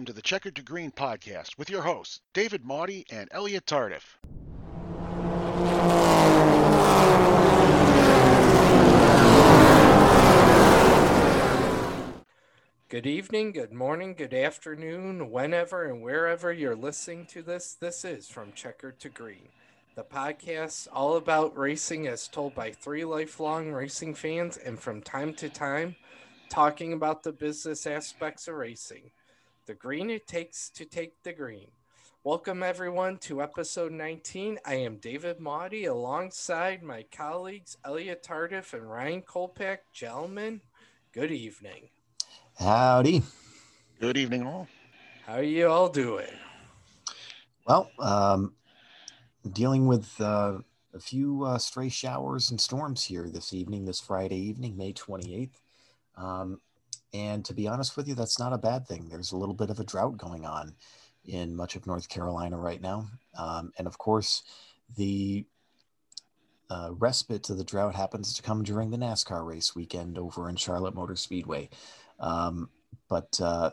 Welcome to the Checkered to Green podcast with your hosts, David Maudie and Elliot Tardif. Good evening, good morning, good afternoon, whenever and wherever you're listening to this. This is From Checkered to Green, the podcast all about racing as told by three lifelong racing fans and from time to time talking about the business aspects of racing. The green it takes to take the green. Welcome, everyone, to episode 19. I am David Maudie alongside my colleagues Elliot Tardif and Ryan Kolpak. Gentlemen, good evening. Howdy. Good evening, all. How are you all doing? Well, um, dealing with uh, a few uh, stray showers and storms here this evening, this Friday evening, May 28th. Um, and to be honest with you, that's not a bad thing. There's a little bit of a drought going on in much of North Carolina right now. Um, and of course, the uh, respite to the drought happens to come during the NASCAR race weekend over in Charlotte Motor Speedway. Um, but uh,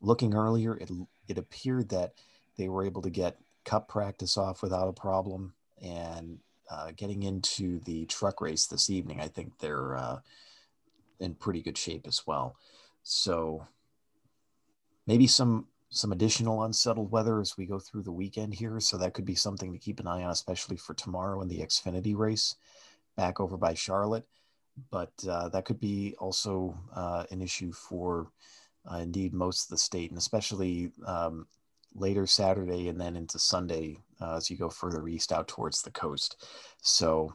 looking earlier, it, it appeared that they were able to get cup practice off without a problem. And uh, getting into the truck race this evening, I think they're uh, in pretty good shape as well. So maybe some some additional unsettled weather as we go through the weekend here. So that could be something to keep an eye on, especially for tomorrow in the Xfinity race back over by Charlotte but uh, that could be also uh, an issue for uh, indeed most of the state, and especially um, later Saturday and then into Sunday uh, as you go further east out towards the coast. So,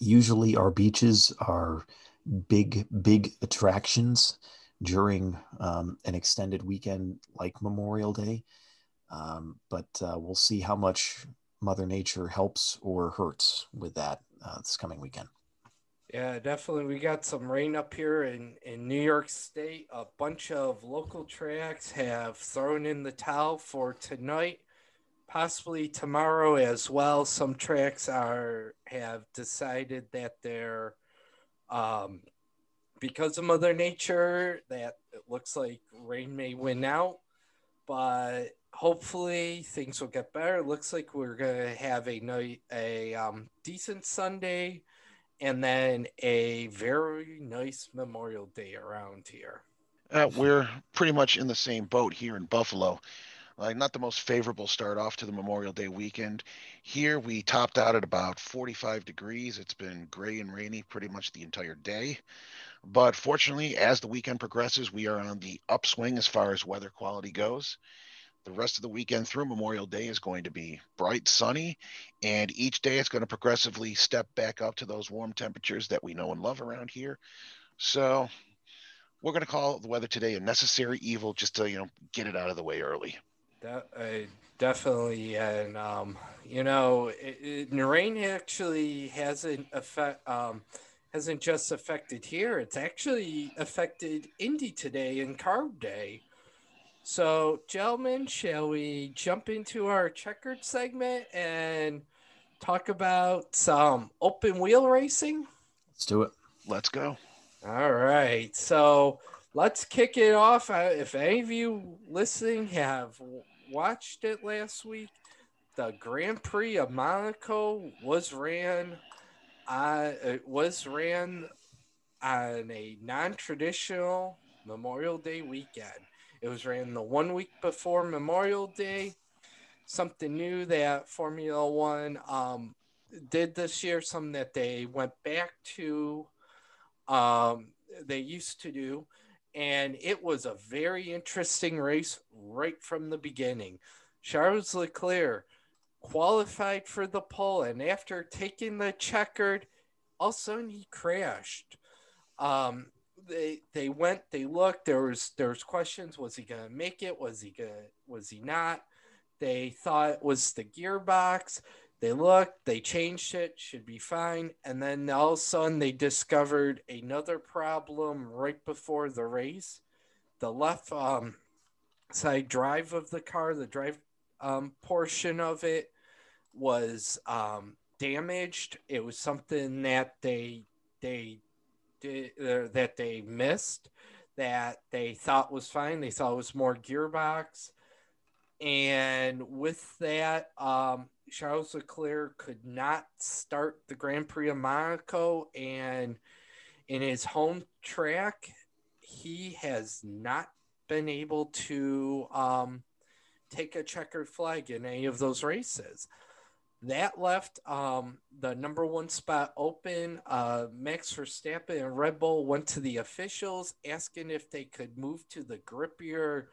usually our beaches are big, big attractions during um, an extended weekend like Memorial Day. Um, but uh, we'll see how much Mother Nature helps or hurts with that uh, this coming weekend. Yeah, definitely. We got some rain up here in, in New York State. A bunch of local tracks have thrown in the towel for tonight, possibly tomorrow as well. Some tracks are have decided that they're um, because of Mother Nature that it looks like rain may win out, but hopefully things will get better. It looks like we're gonna have a night a um, decent Sunday and then a very nice Memorial Day around here. Uh, we're pretty much in the same boat here in Buffalo. Like not the most favorable start off to the Memorial Day weekend. Here we topped out at about 45 degrees. It's been gray and rainy pretty much the entire day. But fortunately, as the weekend progresses, we are on the upswing as far as weather quality goes. The rest of the weekend through Memorial Day is going to be bright, sunny, and each day it's going to progressively step back up to those warm temperatures that we know and love around here. So we're going to call the weather today a necessary evil just to, you know, get it out of the way early. That, uh, definitely. And, um, you know, it, it, rain actually hasn't affect, um, hasn't just affected here. It's actually affected Indy today and Carb Day. So, gentlemen, shall we jump into our checkered segment and talk about some open wheel racing? Let's do it. Let's go. All right. So, let's kick it off. If any of you listening have watched it last week, the Grand Prix of Monaco was ran. Uh, it was ran on a non-traditional Memorial Day weekend. It was ran the one week before Memorial Day. Something new that Formula One um, did this year, something that they went back to, um, they used to do. And it was a very interesting race right from the beginning. Charles Leclerc qualified for the pole, and after taking the checkered, all of a sudden he crashed. Um, they they went they looked there was there was questions was he gonna make it was he gonna was he not they thought it was the gearbox they looked they changed it should be fine and then all of a sudden they discovered another problem right before the race the left um, side drive of the car the drive um, portion of it was um, damaged it was something that they they did, uh, that they missed that they thought was fine. They thought it was more gearbox. And with that, um, Charles Leclerc could not start the Grand Prix of Monaco. And in his home track, he has not been able to um, take a checkered flag in any of those races. That left um, the number one spot open. Uh, Max Verstappen and Red Bull went to the officials asking if they could move to the grippier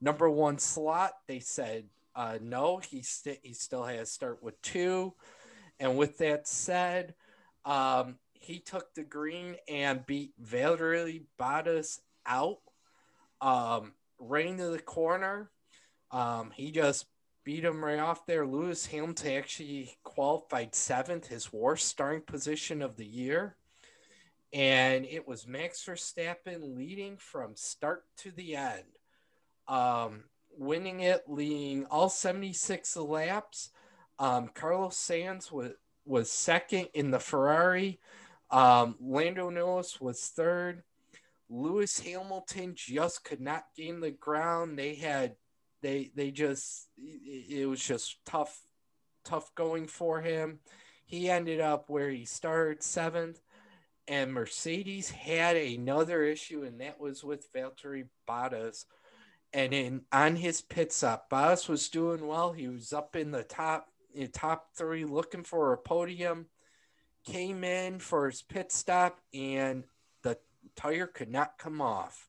number one slot. They said uh, no, he, st- he still has start with two. And with that said, um, he took the green and beat Valtteri Bottas out um, right into the corner. Um, he just beat him right off there. Lewis Hamilton actually qualified seventh, his worst starting position of the year. And it was Max Verstappen leading from start to the end, um, winning it, leading all 76 laps. Um, Carlos Sainz was, was second in the Ferrari. Um, Lando Norris was third. Lewis Hamilton just could not gain the ground. They had they they just it was just tough tough going for him. He ended up where he started seventh, and Mercedes had another issue, and that was with Valtteri Bottas. And in on his pit stop, Bottas was doing well. He was up in the top in top three, looking for a podium. Came in for his pit stop, and the tire could not come off.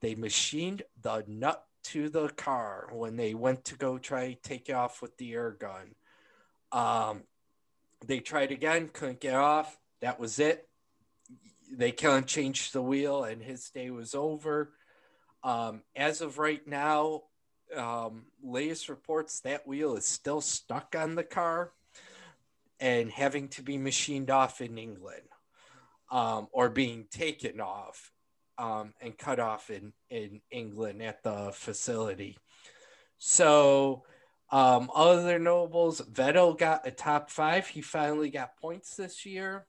They machined the nut to the car when they went to go try take off with the air gun. Um, they tried again, couldn't get off. That was it. They can't change the wheel, and his day was over. Um, as of right now, um, latest reports that wheel is still stuck on the car and having to be machined off in England um, or being taken off um, and cut off in, in England at the facility. So, um, other nobles, Vettel got a top five. He finally got points this year.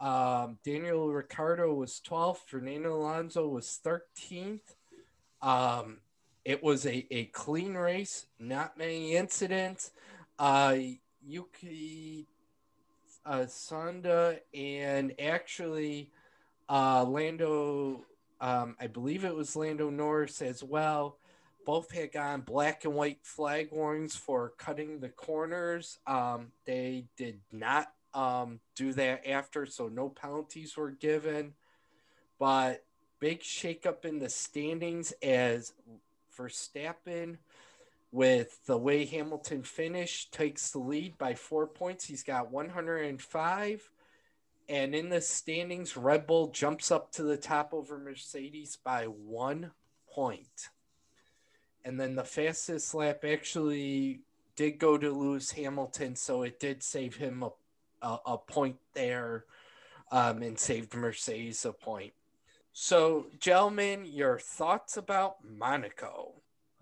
Um, Daniel Ricciardo was 12th. Fernando Alonso was 13th. Um, it was a, a clean race, not many incidents. Uh, Yuki uh, Tsunoda and actually uh, Lando, um, I believe it was Lando Norris as well. Both had gone black and white flag warnings for cutting the corners. Um, they did not um, do that after, so no penalties were given. But big shakeup in the standings as Verstappen, with the way Hamilton finished, takes the lead by four points. He's got 105. And in the standings, Red Bull jumps up to the top over Mercedes by one point. And then the fastest lap actually did go to Lewis Hamilton, so it did save him a, a, a point there um, and saved Mercedes a point. So, gentlemen, your thoughts about Monaco?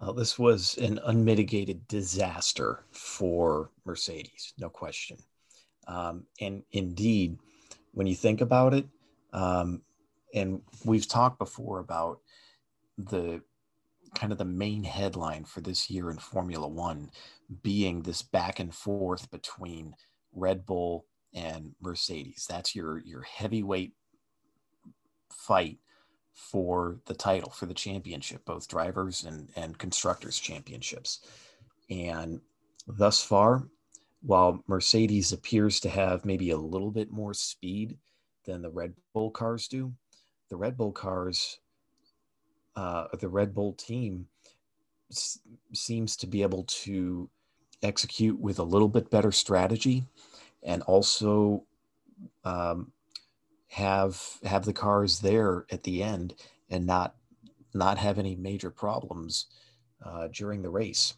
Well, this was an unmitigated disaster for Mercedes, no question. Um, and indeed, when you think about it. Um, and we've talked before about the kind of the main headline for this year in Formula One being this back and forth between Red Bull and Mercedes. That's your your heavyweight fight for the title for the championship, both drivers and and constructors championships. And thus far, while Mercedes appears to have maybe a little bit more speed than the Red Bull cars do, the Red Bull cars, uh, the Red Bull team s- seems to be able to execute with a little bit better strategy and also um, have have the cars there at the end and not not have any major problems uh, during the race.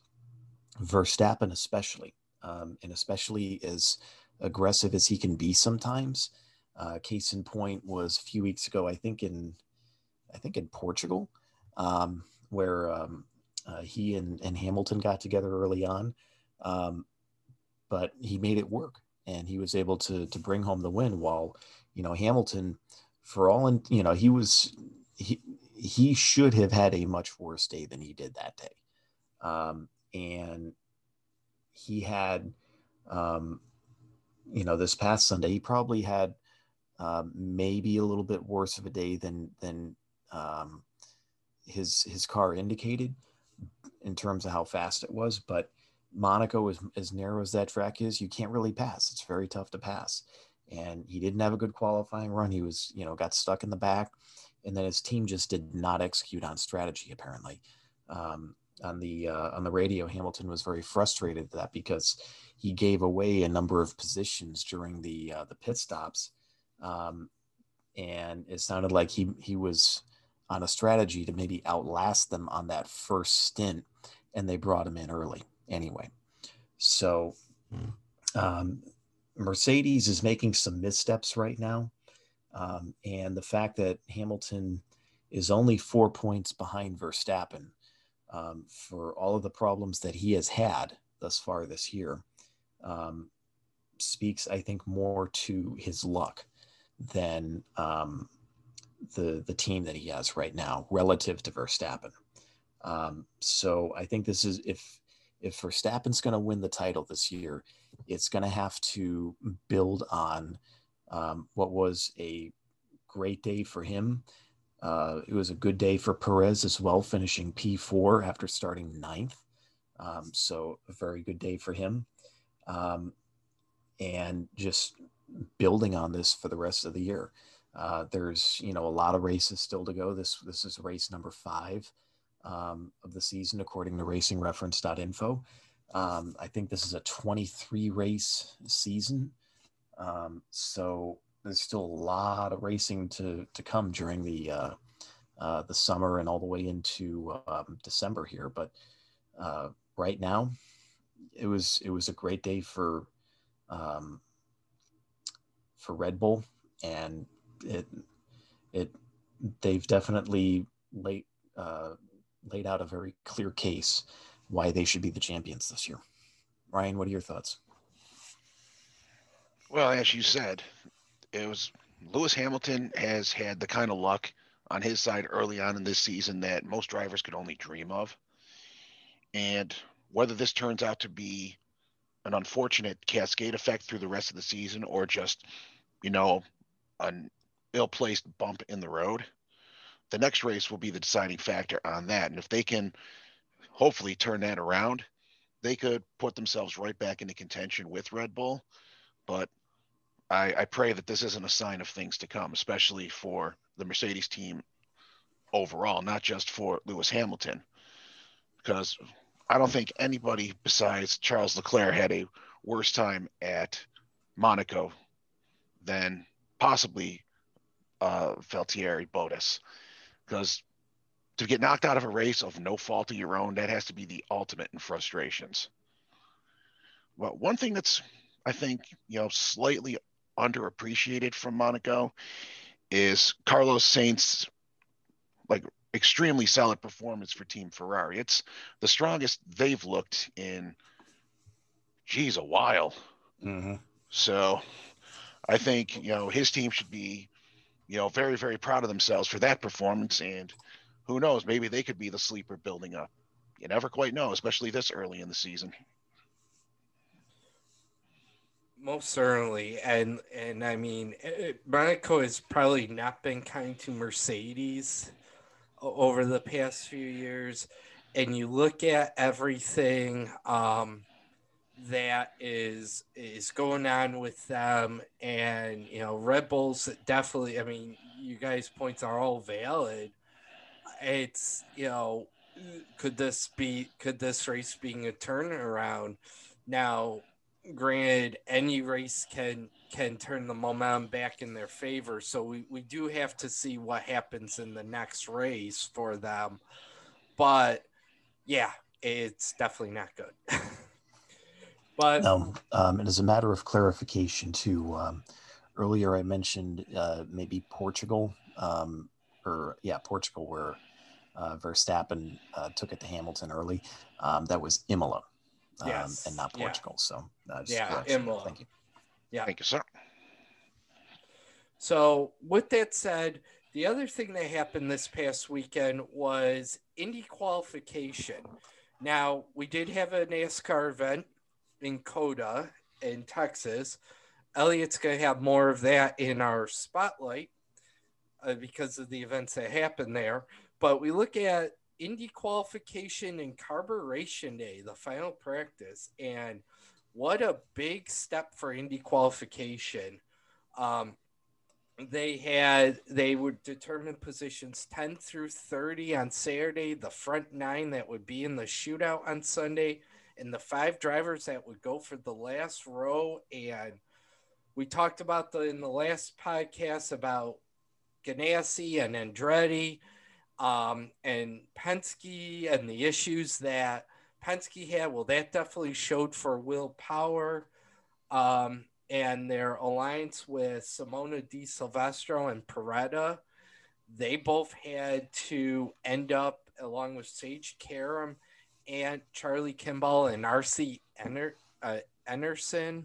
Verstappen especially um, and especially as aggressive as he can be sometimes. Uh, case in point was a few weeks ago, I think in, I think in Portugal, um, where um, uh, he and, and Hamilton got together early on, um, but he made it work and he was able to to bring home the win. While you know Hamilton, for all in you know he was he he should have had a much worse day than he did that day. Um, and he had, um, you know, this past Sunday, he probably had um, maybe a little bit worse of a day than than um, his his car indicated in terms of how fast it was. But Monaco, as, as narrow as that track is, you can't really pass. It's very tough to pass. And he didn't have a good qualifying run. He was, you know, got stuck in the back. And then his team just did not execute on strategy, apparently. Um, on the uh, on the radio, Hamilton was very frustrated at that because he gave away a number of positions during the uh, the pit stops, um, and it sounded like he he was on a strategy to maybe outlast them on that first stint, and they brought him in early anyway. So um, Mercedes is making some missteps right now. Um, and the fact that Hamilton is only four points behind Verstappen um, for all of the problems that he has had thus far this year um, speaks, I think, more to his luck than um, the the team that he has right now relative to Verstappen. Um, so I think this is if if Verstappen's going to win the title this year, it's going to have to build on um, what was a great day for him. Uh, it was a good day for Perez as well, finishing P4 after starting ninth. Um, so, a very good day for him. Um, and just building on this for the rest of the year. Uh, there's, you know, a lot of races still to go. This this is race number five um, of the season, according to racingreference.info. Um, I think this is a 23 race season. Um, so there's still a lot of racing to, to come during the, uh, uh, the summer and all the way into um, December here. But uh, right now, it was it was a great day for um, for Red Bull, and it it they've definitely late uh, laid out a very clear case why they should be the champions this year. Ryan, what are your thoughts? Well, as you said, it was Lewis Hamilton has had the kind of luck on his side early on in this season that most drivers could only dream of. And whether this turns out to be an unfortunate cascade effect through the rest of the season or just, you know, an ill placed bump in the road, the next race will be the deciding factor on that. And if they can hopefully turn that around, they could put themselves right back into contention with Red Bull. But I, I pray that this isn't a sign of things to come, especially for the Mercedes team overall, not just for Lewis Hamilton. Because I don't think anybody besides Charles Leclerc had a worse time at Monaco than possibly uh, Valtteri Bottas because to get knocked out of a race of no fault of your own, that has to be the ultimate in frustrations. But one thing that's I think you know slightly underappreciated from Monaco is Carlos Sainz like extremely solid performance for Team Ferrari. It's the strongest they've looked in geez a while. Mm-hmm. So I think you know his team should be you know, very, very proud of themselves for that performance. And who knows, maybe they could be the sleeper building up. You never quite know, especially this early in the season. Most certainly, and and I mean, it, Monaco has probably not been kind to Mercedes over the past few years, and you look at everything. Um, that is is going on with them. And you know red bulls definitely i mean you guys points are all valid. It's you know could this be could this race being a turnaround? Now granted any race can can turn the momentum back in their favor. So we, we do have to see what happens in the next race for them. But yeah it's definitely not good But no, um, and as a matter of clarification, too, um, earlier I mentioned uh, maybe Portugal, um, or yeah, Portugal, where uh, Verstappen uh, took it to Hamilton early. Um, that was Imola, um, yes. and not Portugal. Yeah. So uh, yeah, Imola. Thank you. Yeah, thank you, sir. So with that said, The other thing that happened this past weekend was Indy qualification. Now, we did have a NASCAR event in COTA in Texas. Elliot's going to have more of that in our spotlight uh, because of the events that happened there. But we look at Indy qualification and carburetion day, the final practice, and what a big step for Indy qualification. Um, they had they would determine positions 10 through 30 on Saturday, the front nine that would be in the shootout on Sunday, and the five drivers that would go for the last row. And we talked about the in the last podcast about Ganassi and Andretti um, and Penske and the issues that Penske had. Well, that definitely showed for Will Power. Um, and their alliance with Simona Di Silvestro and Paretta, they both had to end up along with Sage Karam and Charlie Kimball and RC Ener- uh, Enerson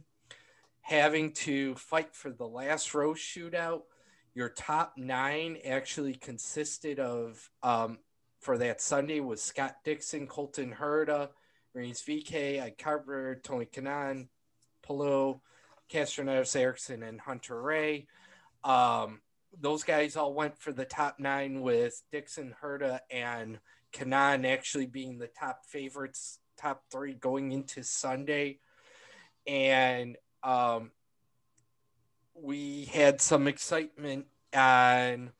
having to fight for the last row shootout. Your top nine actually consisted of um, for that Sunday was Scott Dixon, Colton Herta, Rinus VeeKay, Ike Carpenter, Tony Kanaan, Palou, Castroneves Ericsson and Hunter-Reay. Um, those guys all went for the top nine with Dixon, Herta, and Kanaan actually being the top favorites, top three going into Sunday. And um, we had some excitement on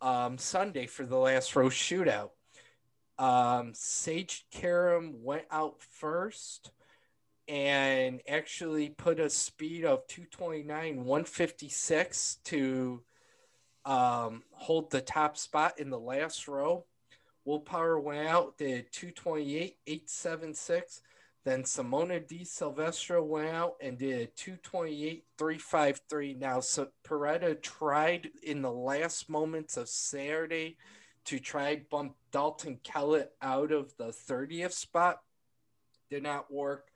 um, Sunday for the last row shootout. Um, Sage Karam went out first and actually put a speed of 229 156 to um, hold the top spot in the last row will power went out did 228 876 then simona di silvestro went out and did 228 353 now so Paretta tried in the last moments of saturday to try bump dalton kellett out of the 30th spot. Did not work.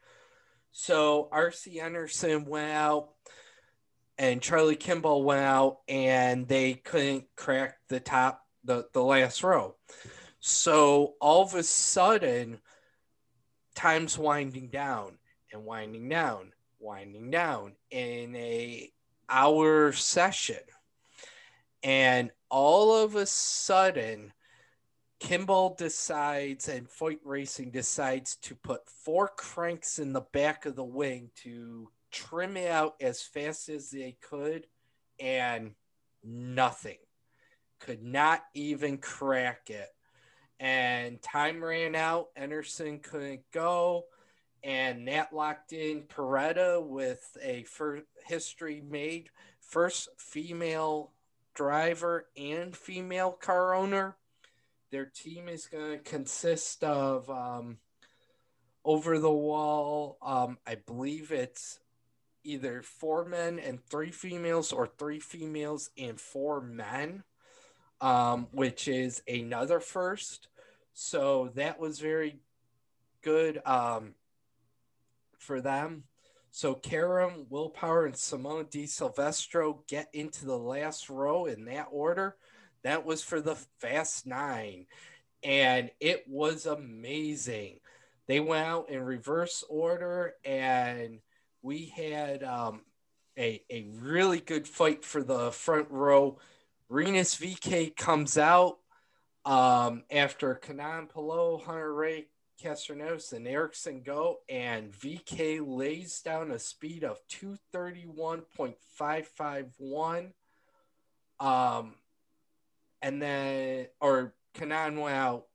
So RC Anderson went out and Charlie Kimball went out and they couldn't crack the top, the, the last row. So all of a sudden, time's winding down and winding down, winding down in a hour session. And all of a sudden, Kimball decides and Foyt Racing decides to put four cranks in the back of the wing to trim it out as fast as they could, and nothing. Could not even crack it. And time ran out. Enerson couldn't go. And Nat locked in Paretta with a first history made first female driver and female car owner their team is going to consist of um, over the wall. Um, I believe it's either four men and three females, or three females and four men, um, which is another first. So that was very good um, for them. So Karam, Will Power, and Simone Di Silvestro get into the last row in that order. That was for the Fast Nine, and it was amazing. They went out in reverse order, and we had um, a, a really good fight for the front row. Rinus VeeKay comes out um, after Kanaan Palou, Hunter-Reay, Castroneves, and Ericsson go, and VeeKay lays down a speed of 231.551. Um, and then or Kanaan went out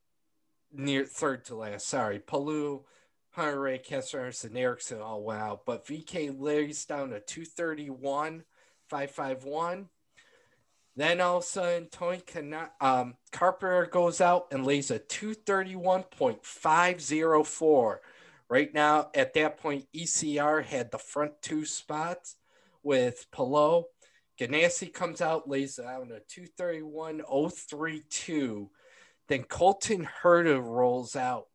near third to last. Sorry, Palou, Hunter-Reay, Kessler, and Ericsson all went out, but VeeKay lays down a 231, 551. Then all of a sudden, Tony Kana- um, Carpenter goes out and lays a 231.504. Right now, at that point, ECR had the front two spots with Palou Ganassi comes out, lays down a 231.032. Then Colton Herta rolls out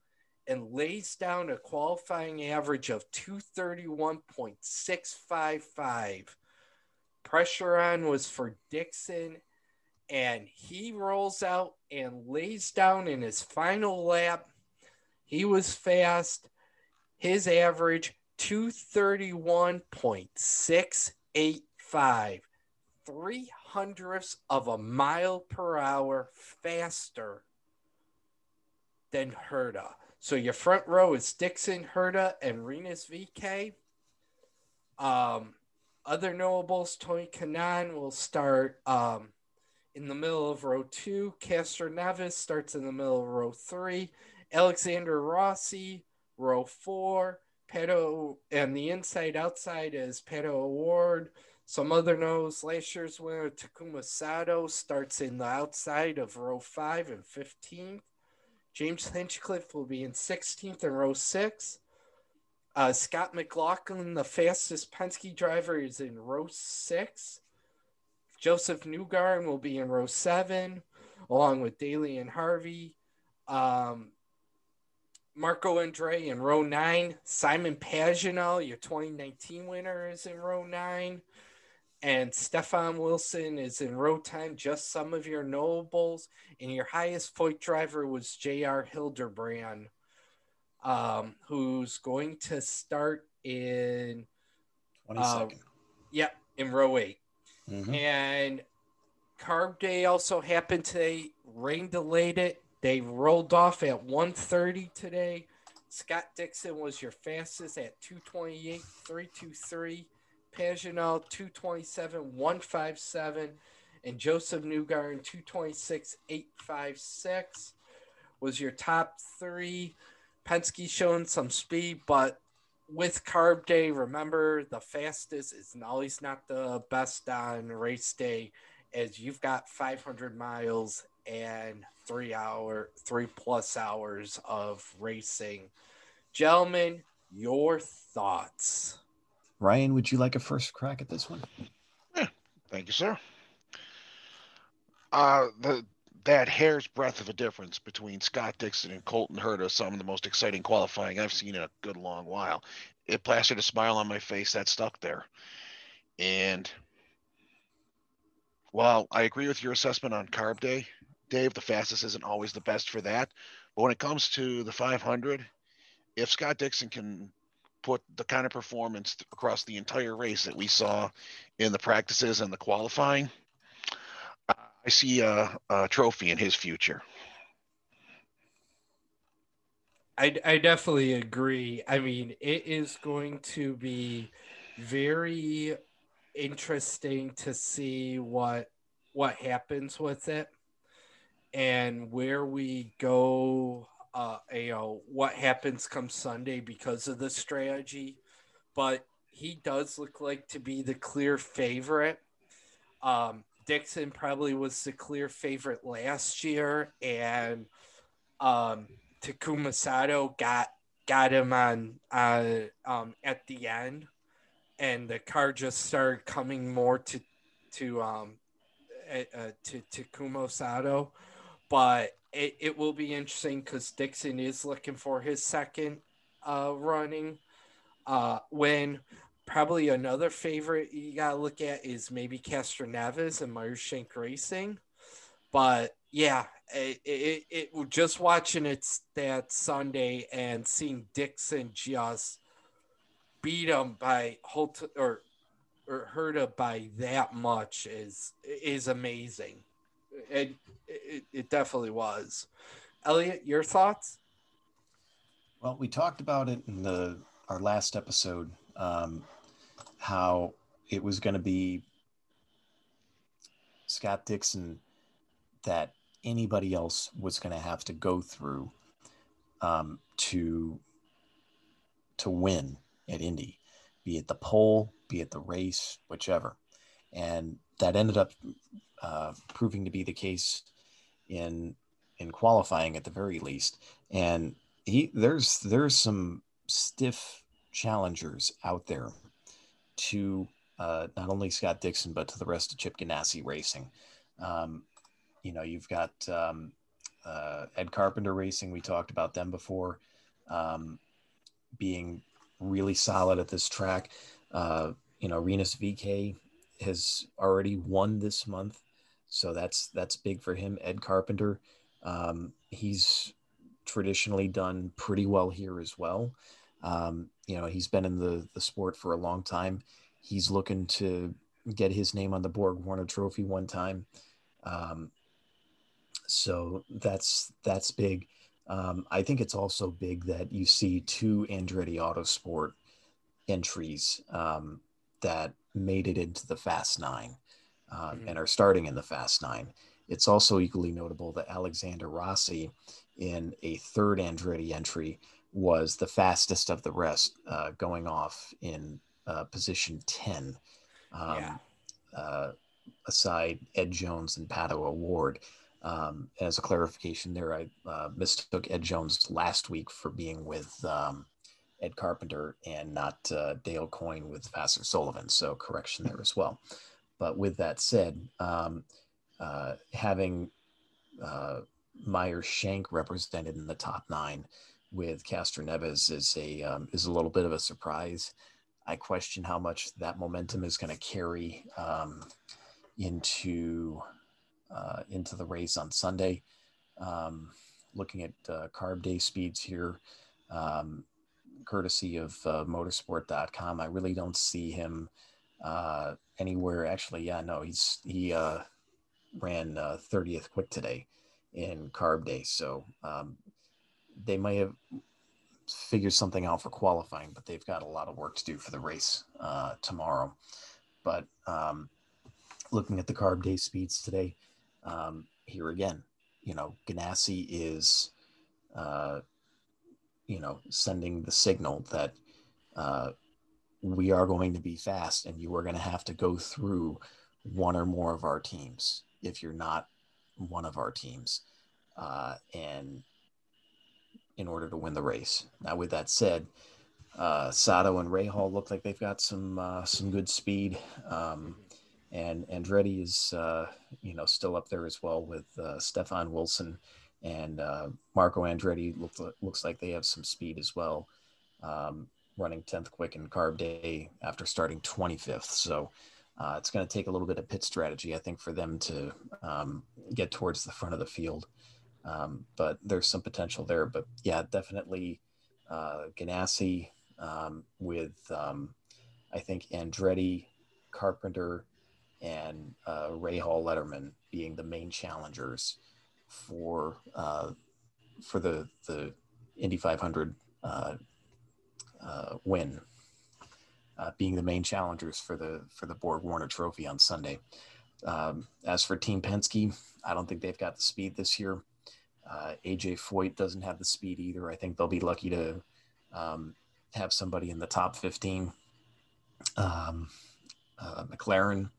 and lays down a qualifying average of 231.655. Pressure on was for Dixon and he rolls out and lays down in his final lap. He was fast. His average 231.685, three hundredths of a mile per hour faster than Herta. So your front row is Dixon, Herta, and Rinus VeeKay. Um, other notables, Tony Kanaan will start um, in the middle of row two. Castroneves starts in the middle of row three. Alexander Rossi, row four. Pato, and the inside outside is Pato O'Ward. Some other knows last year's winner, Takuma Sato, starts in the outside of row five and 15th. James Hinchcliffe will be in 16th and row six. Uh, Scott McLaughlin, the fastest Penske driver, is in row six. Josef Newgarden will be in row seven, along with Daly and Harvey. Um, Marco Andre in row nine. Simon Pagenaud, your 2019 winner, is in row nine. And Stefan Wilson is in row 10, just some of your nobles. And your highest point driver was J.R. Hildebrand, um, who's going to start in 22nd. Uh, yep, in row 8 mm-hmm. And Carb Day also happened today. Rain delayed it. They rolled off at 130 today. Scott Dixon was your fastest at 228, 323. Pagenaud 227, 157. And Josef Newgarden 226, 856 was your top three. Penske showing some speed, but with carb day, remember the fastest is always not the best on race day, as you've got 500 miles and three hour, three plus hours of racing. Gentlemen, your thoughts. Ryan, would you like a first crack at this one? Yeah, thank you, sir. Uh, the that hair's breadth of a difference between Scott Dixon and Colton Herta, some of the most exciting qualifying I've seen in a good long while. It plastered a smile on my face that stuck there. And while I agree with your assessment on carb day, Dave, the fastest isn't always the best for that. But when it comes to the 500, if Scott Dixon can put the kind of performance across the entire race that we saw in the practices and the qualifying, I see a, a trophy in his future. I, I definitely agree. I mean, it is going to be very interesting to see what what happens with it and where we go, uh, you know, what happens come Sunday because of the strategy. But he does look like to be the clear favorite. Um, Dixon probably was the clear favorite last year, and um, Takuma Sato got got him on uh, um, at the end, and the car just started coming more to to um, uh, to Takuma Sato but it, it will be interesting because Dixon is looking for his second uh, running. Uh, when probably another favorite you got to look at is maybe Castro Castroneves and Meyer Shank Racing. But yeah, it, it, it just watching it that Sunday and seeing Dixon just beat him by Holt or or Herta by that much is is amazing. And it, it definitely was. Elliot, your thoughts? Well, we talked about it in the our last episode, um, how it was going to be Scott Dixon that anybody else was going to have to go through um, to to win at Indy, be it the pole, be it the race, whichever, and that ended up uh, proving to be the case in in qualifying at the very least. And he there's there's some stiff challengers out there to uh, not only Scott Dixon but to the rest of Chip Ganassi Racing. Um, you know, you've got um, uh, Ed Carpenter Racing. We talked about them before, um, being really solid at this track. Uh, you know, Rinus VeeKay has already won this month so that's that's big for him. Ed Carpenter, um, he's traditionally done pretty well here as well. Um, you know, he's been in the the sport for a long time. He's looking to get his name on the Borg Warner Trophy one time. Um, so that's that's big. Um, I think it's also big that you see two Andretti Autosport entries um, that made it into the Fast Nine uh, mm-hmm. and are starting in the Fast Nine. It's also equally notable that Alexander Rossi, in a third Andretti entry, was the fastest of the rest, uh, going off in uh, position 10. Um, yeah. Uh, aside Ed Jones and Pato O'Ward. Um, as a clarification there, I uh, mistook Ed Jones last week for being with um, Ed Carpenter and not uh, Dale Coyne with Vasser Sullivan. So correction there as well. But with that said, um, uh, having uh, Meyer Shank represented in the top nine with Castroneves is a um, is a little bit of a surprise. I question how much that momentum is going to carry um, into uh, into the race on Sunday. Um, looking at uh, carb day speeds here, um, courtesy of uh, motorsport.com, I really don't see him uh, anywhere. Actually, yeah, no, he's he uh, ran 30th uh, quick today in carb day, so um, they might have figured something out for qualifying, but they've got a lot of work to do for the race uh, tomorrow. But um, looking at the carb day speeds today, um, here again, you know, Ganassi is, uh, you know, sending the signal that uh, we are going to be fast and you are going to have to go through one or more of our teams if you're not one of our teams. Uh, and in order to win the race. Now, with that said, uh, Sato and Rahal look like they've got some uh, some good speed. Um, and Andretti is uh, you know still up there as well with uh, Stefan Wilson and uh, Marco Andretti looks looks like they have some speed as well, um, running 10th quick in carb day after starting 25th. So uh, it's going to take a little bit of pit strategy, I think, for them to um, get towards the front of the field. Um, but there's some potential there. But yeah, definitely uh, Ganassi um, with um, I think Andretti, Carpenter, and uh, Rahal Letterman being the main challengers for uh, for the the Indy 500 uh, uh, win, uh, being the main challengers for the for the Borg Warner Trophy on Sunday. Um, as for Team Penske, I don't think they've got the speed this year. Uh, AJ Foyt doesn't have the speed either. I think they'll be lucky to um, have somebody in the top 15. Um, uh, McLaren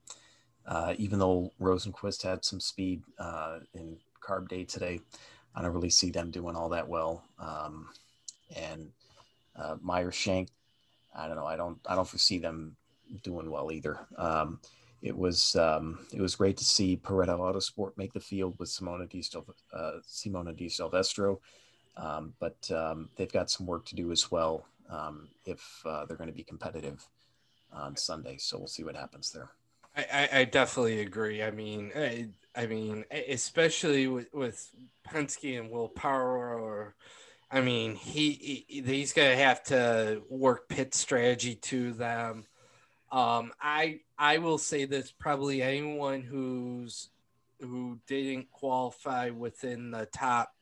uh, even though Rosenqvist had some speed uh, in carb day today, I don't really see them doing all that well. Um, and uh, Meyer Shank, I don't know. I don't. I don't foresee them doing well either. Um, it was um, it was great to see Paretta Autosport make the field with Simona Di, uh, Simona Di Silvestro, um, but um, they've got some work to do as well um, if uh, they're going to be competitive on Sunday. So we'll see what happens there. I, I definitely agree. I mean, I, I mean, especially with, with Penske and Will Power, or I mean, he, he he's gonna have to work pit strategy to them. Um, I I will say this: probably anyone who's who didn't qualify within the top,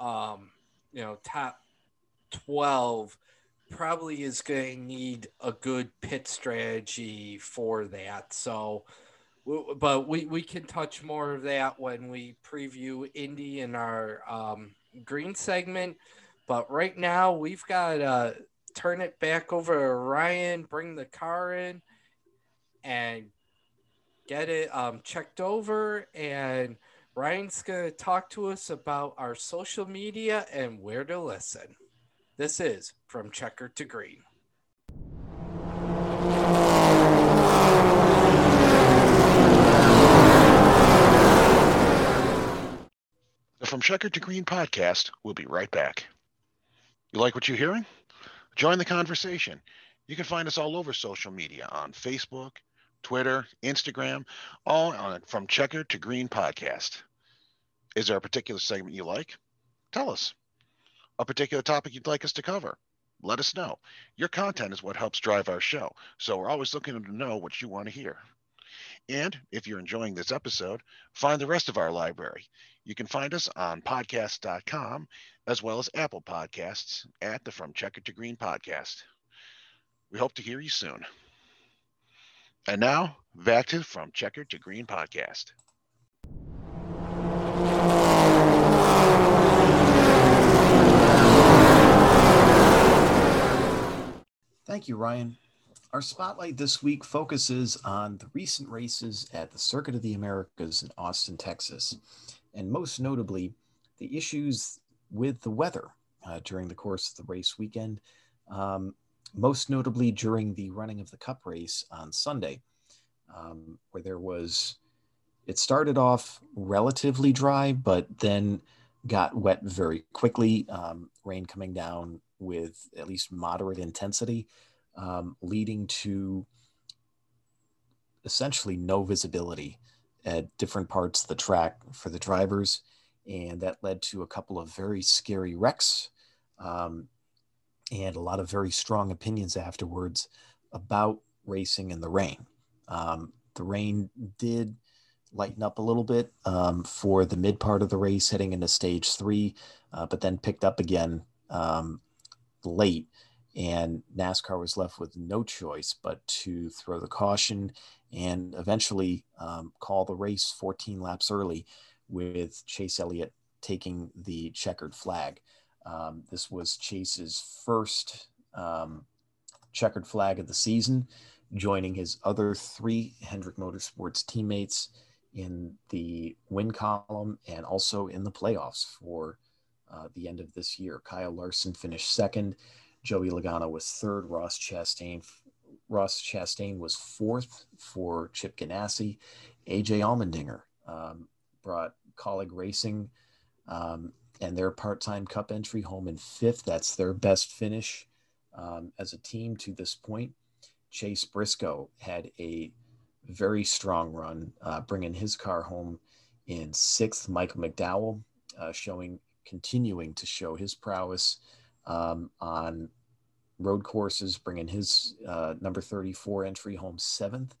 um, you know, top twelve probably is going to need a good pit strategy for that. So, but we, we can touch more of that when we preview Indy in our um, green segment. But right now, we've got to turn it back over to Ryan, bring the car in, and get it um, checked over. And Ryan's going to talk to us about our social media and where to listen. This is From Checker to Green. The From Checker to Green podcast will be right back. You like what you're hearing? Join the conversation. You can find us all over social media on Facebook, Twitter, Instagram, all on From Checker to Green podcast. Is there a particular segment you like? Tell us. A particular topic you'd like us to cover? Let us know. Your content is what helps drive our show, so we're always looking to know what you want to hear. And if you're enjoying this episode, find the rest of our library. You can find us on podcast.com as well as Apple Podcasts at the From Checker to Green podcast. We hope to hear you soon. And now, back to From Checker to Green podcast. Thank you, Ryan. Our spotlight this week focuses on the recent races at the Circuit of the Americas in Austin, Texas, and most notably, the issues with the weather uh, during the course of the race weekend, um, most notably during the running of the Cup race on Sunday, um, where there was, it started off relatively dry, but then got wet very quickly, um, rain coming down with at least moderate intensity, um, leading to essentially no visibility at different parts of the track for the drivers. And that led to a couple of very scary wrecks um, and a lot of very strong opinions afterwards about racing in the rain. Um, the rain did lighten up a little bit um, for the mid part of the race heading into stage three, uh, but then picked up again um, late. And NASCAR was left with no choice but to throw the caution and eventually um, call the race 14 laps early with Chase Elliott taking the checkered flag. Um, this was Chase's first um, checkered flag of the season, joining his other three Hendrick Motorsports teammates in the win column and also in the playoffs for uh, the end of this year. Kyle Larson finished second. Joey Logano was third. Ross Chastain, Ross Chastain was fourth for Chip Ganassi. AJ Allmendinger um, brought Kaulig Racing um, and their part-time Cup entry home in fifth. That's their best finish um, as a team to this point. Chase Briscoe had a very strong run, uh, bringing his car home in sixth. Michael McDowell uh, showing continuing to show his prowess um, on road courses, bringing his uh, number 34 entry home seventh.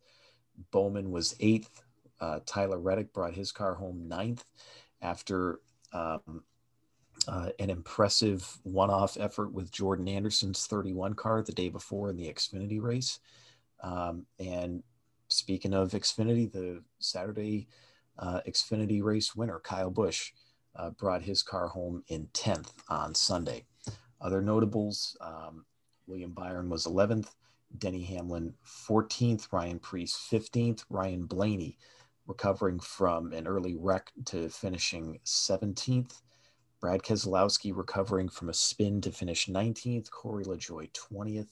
Bowman was eighth. Uh, Tyler Reddick brought his car home ninth after um, uh, an impressive one off effort with Jordan Anderson's 31 car the day before in the Xfinity race. Um, and speaking of Xfinity, the Saturday uh, Xfinity race winner, Kyle Busch, uh, brought his car home in 10th on Sunday. Other notables um, William Byron was 11th, Denny Hamlin 14th, Ryan Preece 15th, Ryan Blaney recovering from an early wreck to finishing 17th. Brad Keselowski recovering from a spin to finish 19th. Corey LaJoie 20th.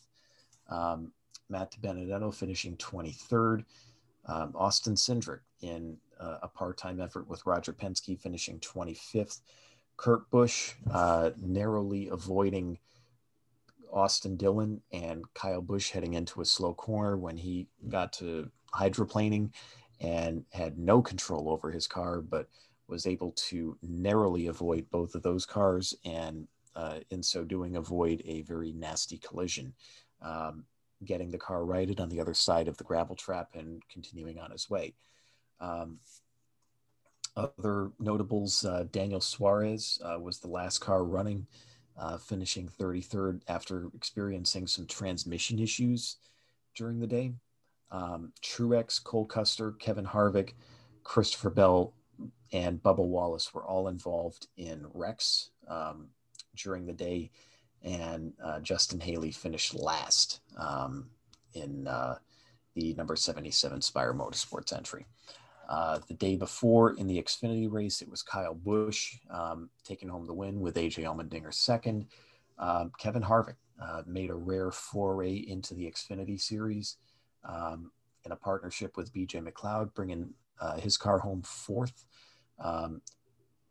Um, Matt DiBenedetto finishing 23rd. Um, Austin Cindric in uh, a part-time effort with Roger Penske finishing 25th. Kurt Busch uh, narrowly avoiding Austin Dillon and Kyle Busch heading into a slow corner when he got to hydroplaning and had no control over his car, but was able to narrowly avoid both of those cars and uh, in so doing avoid a very nasty collision. Um, getting the car righted on the other side of the gravel trap and continuing on his way. Um, other notables, uh, Daniel Suarez uh, was the last car running, uh, finishing 33rd after experiencing some transmission issues during the day. Um, Truex, Cole Custer, Kevin Harvick, Christopher Bell, and Bubba Wallace were all involved in wrecks um, during the day and uh, Justin Haley finished last um, in uh, the number 77 Spire Motorsports entry. Uh, the day before in the Xfinity race, it was Kyle Busch um, taking home the win with AJ Allmendinger second. Um, Kevin Harvick uh, made a rare foray into the Xfinity series um, in a partnership with BJ McLeod, bringing uh, his car home fourth. Um,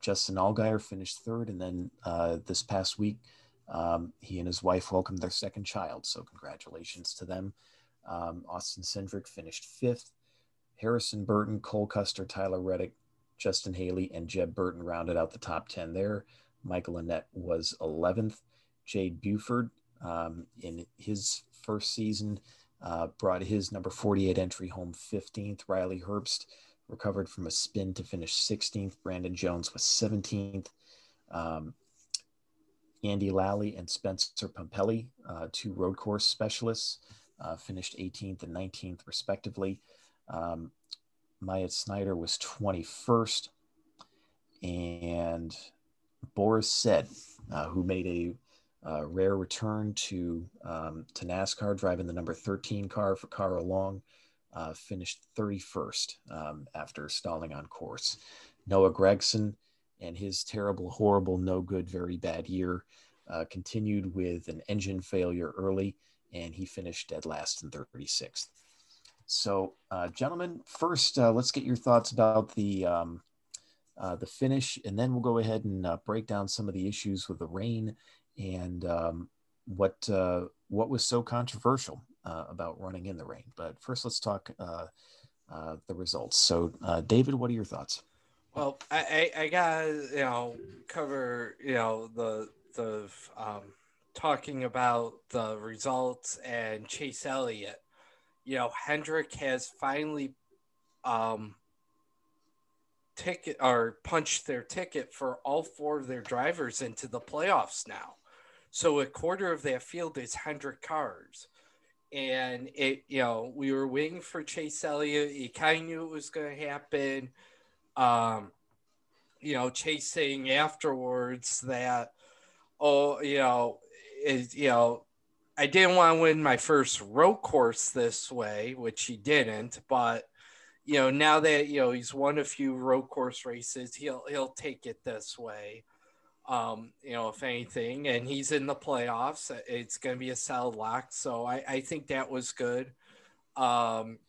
Justin Allgaier finished third, and then uh, this past week, um, he and his wife welcomed their second child, so congratulations to them. Um, Austin Cindric finished fifth. Harrison Burton, Cole Custer, Tyler Reddick, Justin Haley, and Jeb Burton rounded out the top 10 there. Michael Annett was 11th. Jade Buford, um, in his first season, uh, brought his number 48 entry home 15th. Riley Herbst recovered from a spin to finish 16th. Brandon Jones was 17th. Um, Andy Lally and Spencer Pumpelly, uh, two road course specialists, uh, finished 18th and 19th, respectively. Um, Myatt Snider was 21st. And Boris Said, uh, who made a uh, rare return to, um, to NASCAR, driving the number 13 car for Carl Long, uh, finished 31st um, after stalling on course. Noah Gragson and his terrible, horrible, no good, very bad year uh, continued with an engine failure early, and he finished dead last in 36th. So, uh, gentlemen, first, uh, let's get your thoughts about the um, uh, the finish, and then we'll go ahead and uh, break down some of the issues with the rain and um, what uh, what was so controversial about running in the rain. But first, let's talk the results. So, David, what are your thoughts? Well, I, I, I gotta you know cover you know the the um, talking about the results and Chase Elliott. You know, Hendrick has finally um, ticket or punched their ticket for all four of their drivers into the playoffs now. So a quarter of that field is Hendrick cars. And it, you know, we were waiting for Chase Elliott. He kind of knew it was going to happen um, you know, chasing afterwards that, oh, you know, is, you know, I didn't want to win my first road course this way, which he didn't, but you know, now that you know he's won a few road course races, he'll he'll take it this way. Um, you know, if anything, and he's in the playoffs, it's going to be a solid lock. So I, I think that was good. Um,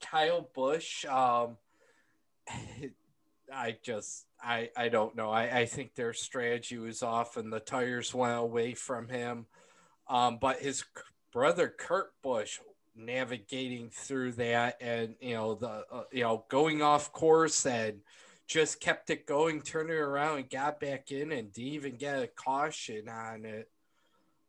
Kyle Busch, um, I just I I don't know. I I think their strategy was off and the tires went away from him. Um, but his brother Kurt Busch navigating through that and you know the uh, you know going off course and just kept it going, turning around and got back in and didn't even get a caution on it.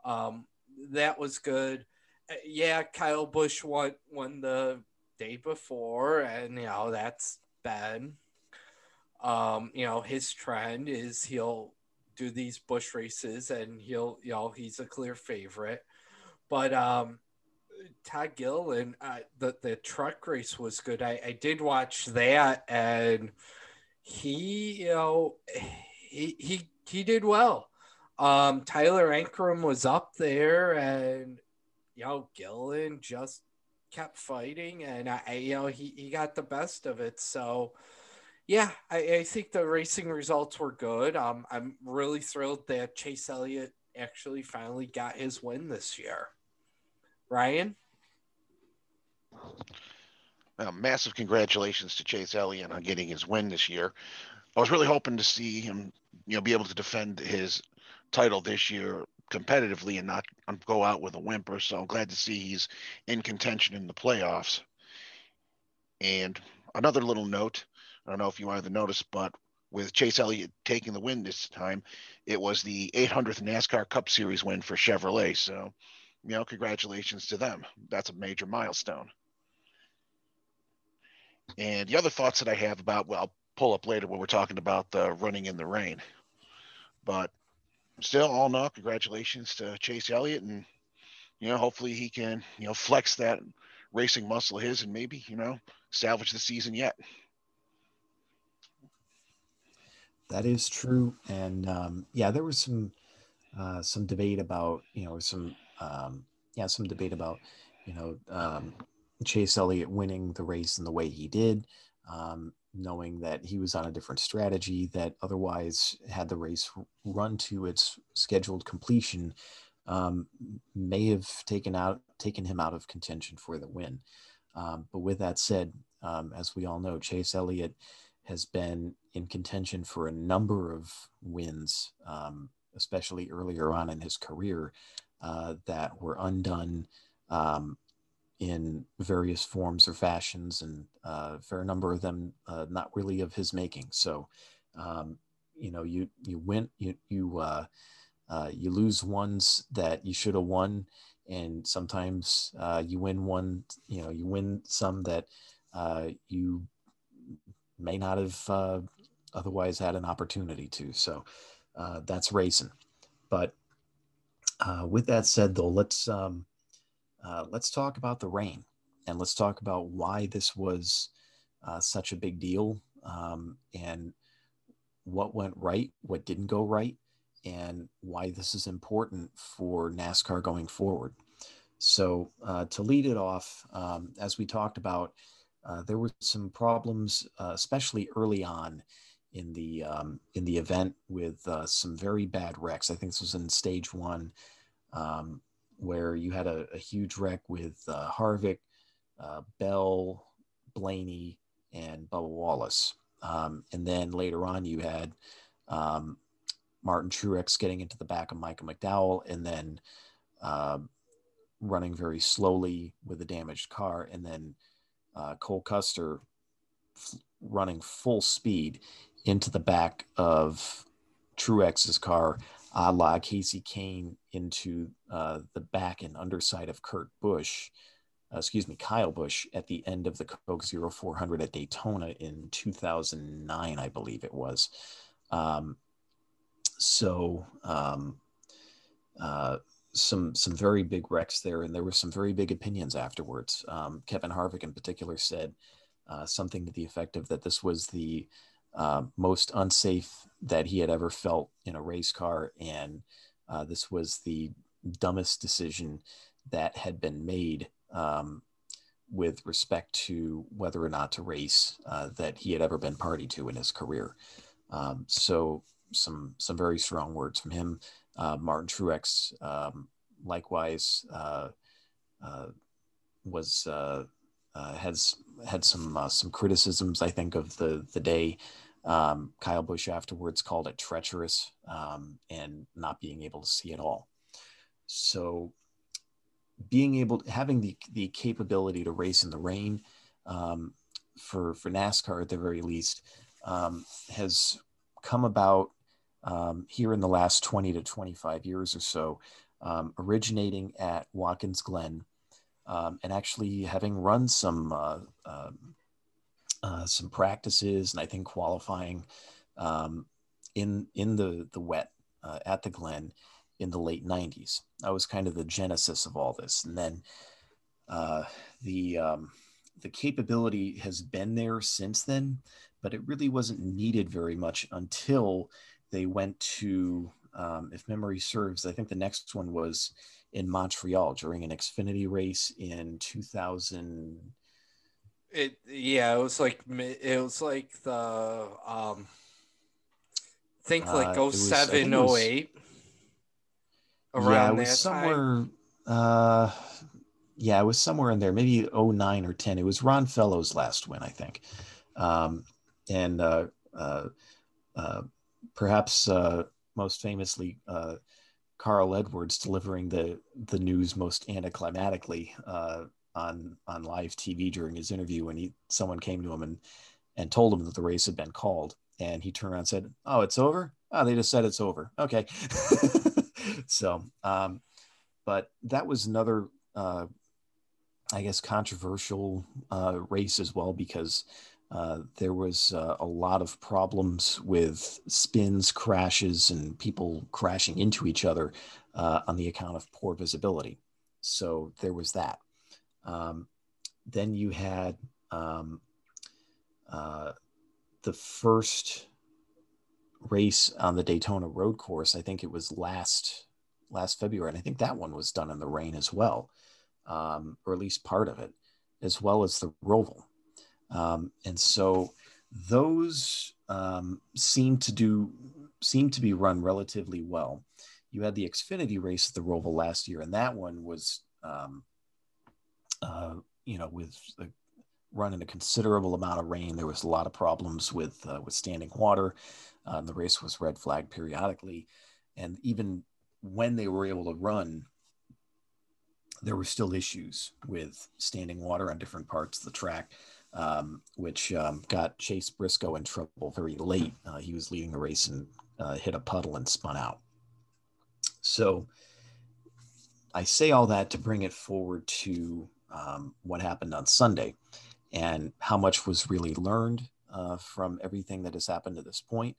Um, that was good. Uh, yeah, Kyle Busch won won the day before, and you know that's bad. Um, you know, his trend is he'll do these Busch races and he'll, you know, he's a clear favorite. But um, Todd Gilliland, uh, the the truck race was good. I, I did watch that, and he, you know, he he he did well. Um, Tyler Ankrum was up there, and you know, Gilliland just kept fighting, and I, you know, he he got the best of it. So yeah, I, I, think the racing results were good. Um, I'm really thrilled that Chase Elliott actually finally got his win this year. Ryan? Massive congratulations to Chase Elliott on getting his win this year. I was really hoping to see him, you know, be able to defend his title this year competitively and not go out with a whimper. So I'm glad to see he's in contention in the playoffs. And another little note I don't know if you wanted to notice, but with Chase Elliott taking the win this time, it was the 800th NASCAR Cup Series win for Chevrolet. So, you know, congratulations to them. That's a major milestone. And the other thoughts that I have about, well, I'll pull up later when we're talking about the running in the rain. But still, all in all, congratulations to Chase Elliott. And, you know, hopefully he can, you know, flex that racing muscle of his and maybe, you know, salvage the season yet. That is true, and um, yeah, there was some uh, some debate about you know some um, yeah some debate about you know um, Chase Elliott winning the race in the way he did, um, knowing that he was on a different strategy that otherwise had the race run to its scheduled completion um, may have taken out taken him out of contention for the win. Um, but with that said, as we all know, Chase Elliott has been in contention for a number of wins, um, especially earlier on in his career, uh, that were undone um, in various forms or fashions, and uh, a fair number of them uh, not really of his making. So, um, you know, you you win, you you uh, uh, you lose ones that you should have won, and sometimes uh, you win one. You know, you win some that you may not have otherwise had an opportunity to. So uh, that's racing. But uh, with that said, though, let's um, uh, let's talk about the rain and let's talk about why this was uh, such a big deal um, and what went right, what didn't go right, and why this is important for NASCAR going forward. So, uh, to lead it off, um, as we talked about, uh, there were some problems, especially early on in the um, in the event, with uh, some very bad wrecks. I think this was in stage one, um, where you had a, a, huge wreck with uh, Harvick, uh, Bell, Blaney, and Bubba Wallace. Um, and then later on, you had um, Martin Truex getting into the back of Michael McDowell, and then uh, running very slowly with a damaged car, and then uh, Cole Custer f- running full speed into the back of Truex's car, a la Kasey Kahne into uh, the back and underside of Kurt Busch, uh, excuse me, Kyle Busch at the end of the Coke Zero 400 at Daytona in 2009, I believe it was. Um, so, um, uh, some some very big wrecks there, and there were some very big opinions afterwards. Um, Kevin Harvick, in particular, said uh, something to the effect of that this was the uh, most unsafe that he had ever felt in a race car, and uh, this was the dumbest decision that had been made um, with respect to whether or not to race uh, that he had ever been party to in his career. Um, so some some very strong words from him. Uh, Martin Truex, um, likewise, uh, uh, was uh, has had some some criticisms. I think of the the day. Um, Kyle Busch afterwards called it treacherous um, and not being able to see it all. So, being able to having the the capability to race in the rain um, for for NASCAR at the very least um, has come about um, here in the last 20 to 25 years or so, um, originating at Watkins Glen um, and actually having run some uh, um, uh, some practices and I think qualifying um, in in the the wet uh, at the Glen in the late 90s. That was kind of the genesis of all this, and then uh, the um, the capability has been there since then, but it really wasn't needed very much until they went to, um, if memory serves, I think the next one was in Montreal during an Xfinity race in 2000. It yeah, it was like it was like the um, think like uh, 07, 08. Around yeah, it was somewhere. Time. Uh, yeah, it was somewhere in there, maybe 09 or 10. It was Ron Fellows' last win, I think. Um, and uh, uh, uh, perhaps uh, most famously, uh, Carl Edwards delivering the the news most anticlimactically uh, on on live TV during his interview when he someone came to him and and told him that the race had been called, and he turned around and said, "Oh, it's over. Oh, they just said it's over. Okay." so, um, but that was another, uh, I guess, controversial uh, race as well because uh, there was uh, a lot of problems with spins, crashes, and people crashing into each other uh, on the account of poor visibility. So there was that. Um, then you had um, uh, the first race on the Daytona Road Course. I think it was last last February, and I think that one was done in the rain as well, um, or at least part of it, as well as the Roval. Um, and so those um, seem to do seem to be run relatively well. You had the Xfinity race at the Roval last year, and that one was, um, uh, you know, with in a considerable amount of rain. There was a lot of problems with uh, with standing water. Uh, the race was red flagged periodically, and even when they were able to run, there were still issues with standing water on different parts of the track, um, which um, got Chase Briscoe in trouble very late. Uh, he was leading the race and uh, hit a puddle and spun out. So I say all that to bring it forward to um, what happened on Sunday and how much was really learned uh, from everything that has happened to this point.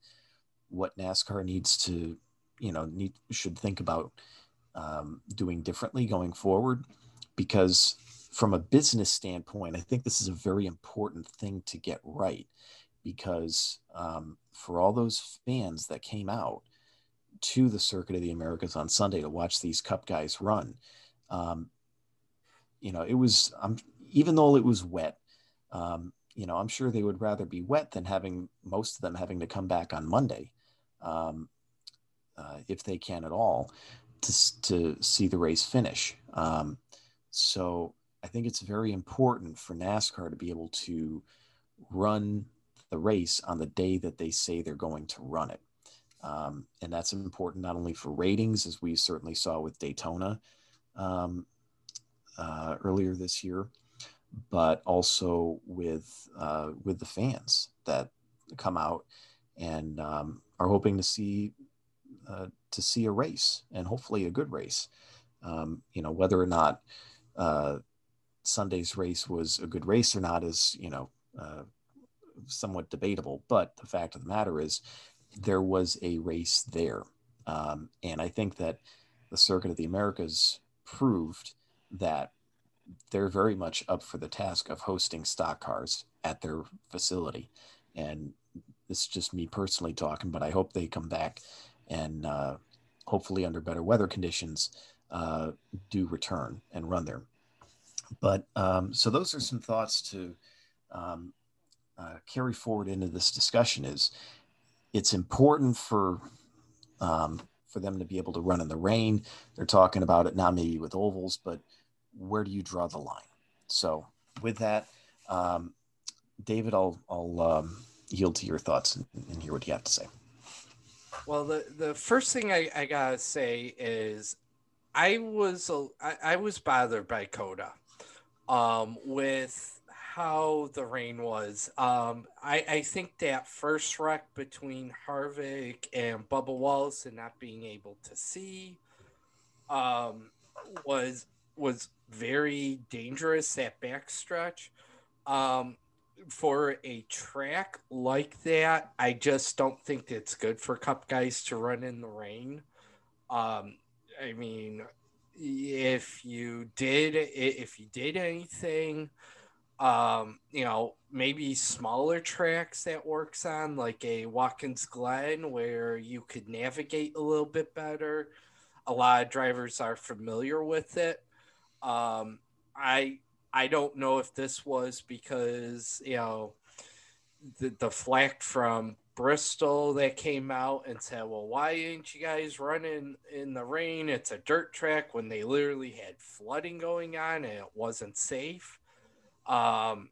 What NASCAR needs to, you know, need should think about um, doing differently going forward, because from a business standpoint, I think this is a very important thing to get right, because um, for all those fans that came out to the Circuit of the Americas on Sunday to watch these Cup guys run, um, you know, it was um, even though it was wet. Um, you know, I'm sure they would rather be wet than having most of them having to come back on Monday, um, uh, if they can at all, to, to see the race finish. Um, so I think it's very important for NASCAR to be able to run the race on the day that they say they're going to run it. Um, and that's important not only for ratings, as we certainly saw with Daytona um, uh, earlier this year, but also with uh, with the fans that come out and um, are hoping to see uh, to see a race and hopefully a good race. Um, you know whether or not uh, Sunday's race was a good race or not is you know uh, somewhat debatable. But the fact of the matter is there was a race there, um, and I think that the Circuit of the Americas proved that they're very much up for the task of hosting stock cars at their facility. And this is just me personally talking, but I hope they come back and uh, hopefully under better weather conditions uh, do return and run there. But um, so those are some thoughts to um, uh, carry forward into this discussion. Is it's important for um, for them to be able to run in the rain. They're talking about it now, maybe with ovals, but where do you draw the line? So with that, um, David, I'll, I'll um, yield to your thoughts and, and, hear what you have to say. Well, the, the first thing I, I gotta say is I was I, I was bothered by COTA um, with how the rain was. Um, I, I think that first wreck between Harvick and Bubba Wallace and not being able to see um, was was very dangerous that backstretch. Um, for a track like that, I just don't think it's good for Cup guys to run in the rain. Um, I mean, if you did, if you did anything, um, you know, maybe smaller tracks that works on, like a Watkins Glen, where you could navigate a little bit better. A lot of drivers are familiar with it. Um, I I don't know if this was because you know the the flack from Bristol that came out and said, "Well, why ain't you guys running in the rain? It's a dirt track." When they literally had flooding going on and it wasn't safe. Um,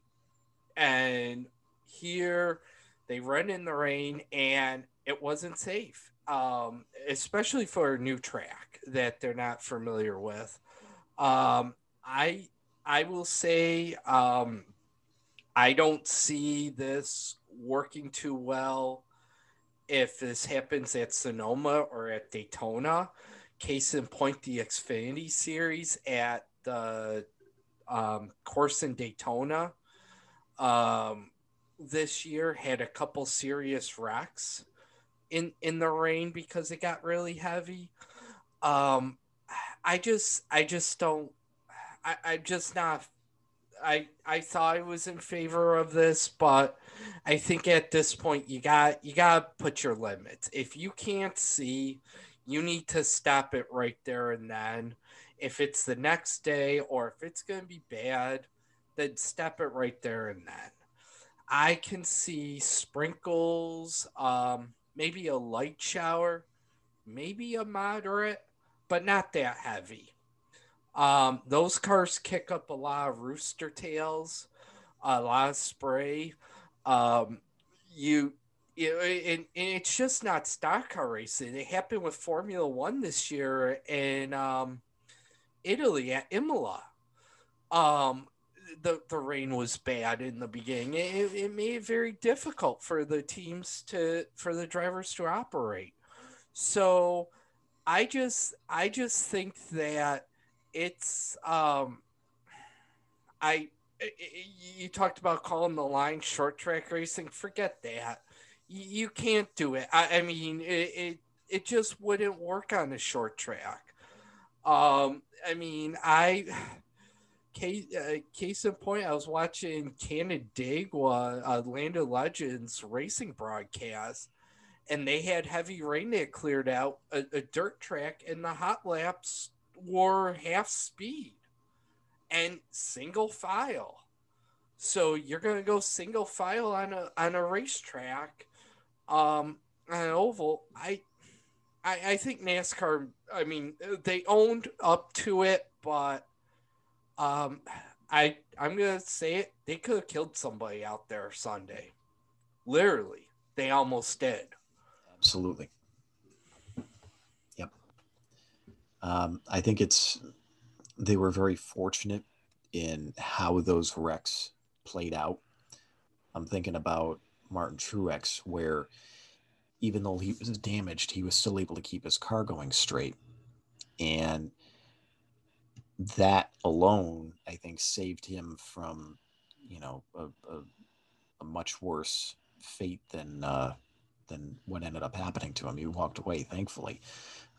and here they run in the rain and it wasn't safe, um, especially for a new track that they're not familiar with. Um, I I will say um, I don't see this working too well if this happens at Sonoma or at Daytona. Case in point, the Xfinity Series at the um, course in Daytona um, this year had a couple serious wrecks in in the rain because it got really heavy. Um, I just I just don't I, I'm just not I I thought I was in favor of this, but I think at this point you got you gotta put your limits. If you can't see, you need to stop it right there and then. If it's the next day or if it's gonna be bad, then stop it right there and then. I can see sprinkles, um, maybe a light shower, maybe a moderate, but not that heavy. Um, those cars kick up a lot of rooster tails, a lot of spray. Um, you, you and, and it's just not stock car racing. It happened with Formula One this year, in um, Italy at Imola. Um, the the rain was bad in the beginning. It, it made it very difficult for the teams to for the drivers to operate. So I just I just think that it's um I you talked about calling the line short track racing. Forget that. You can't do it. I, I mean, it, it it just wouldn't work on a short track. Um, I mean, I case, uh, case in point, I was watching Canandaigua uh, Land of Legends racing broadcast, and they had heavy rain that cleared out a, a dirt track, and the hot laps were half speed and single file. So you're gonna go single file on a on a racetrack, um, on an oval. I, I, I think NASCAR. I mean, they owned up to it, but um, I I'm gonna say it. They could have killed somebody out there Sunday. Literally, they almost did. Absolutely. Yep. Um, I think it's they were very fortunate in how those wrecks played out. I'm thinking about Martin Truex, where even though he was damaged, he was still able to keep his car going straight. And that alone, I think, saved him from, you know, a, a, a much worse fate than uh, than what ended up happening to him. He walked away, thankfully.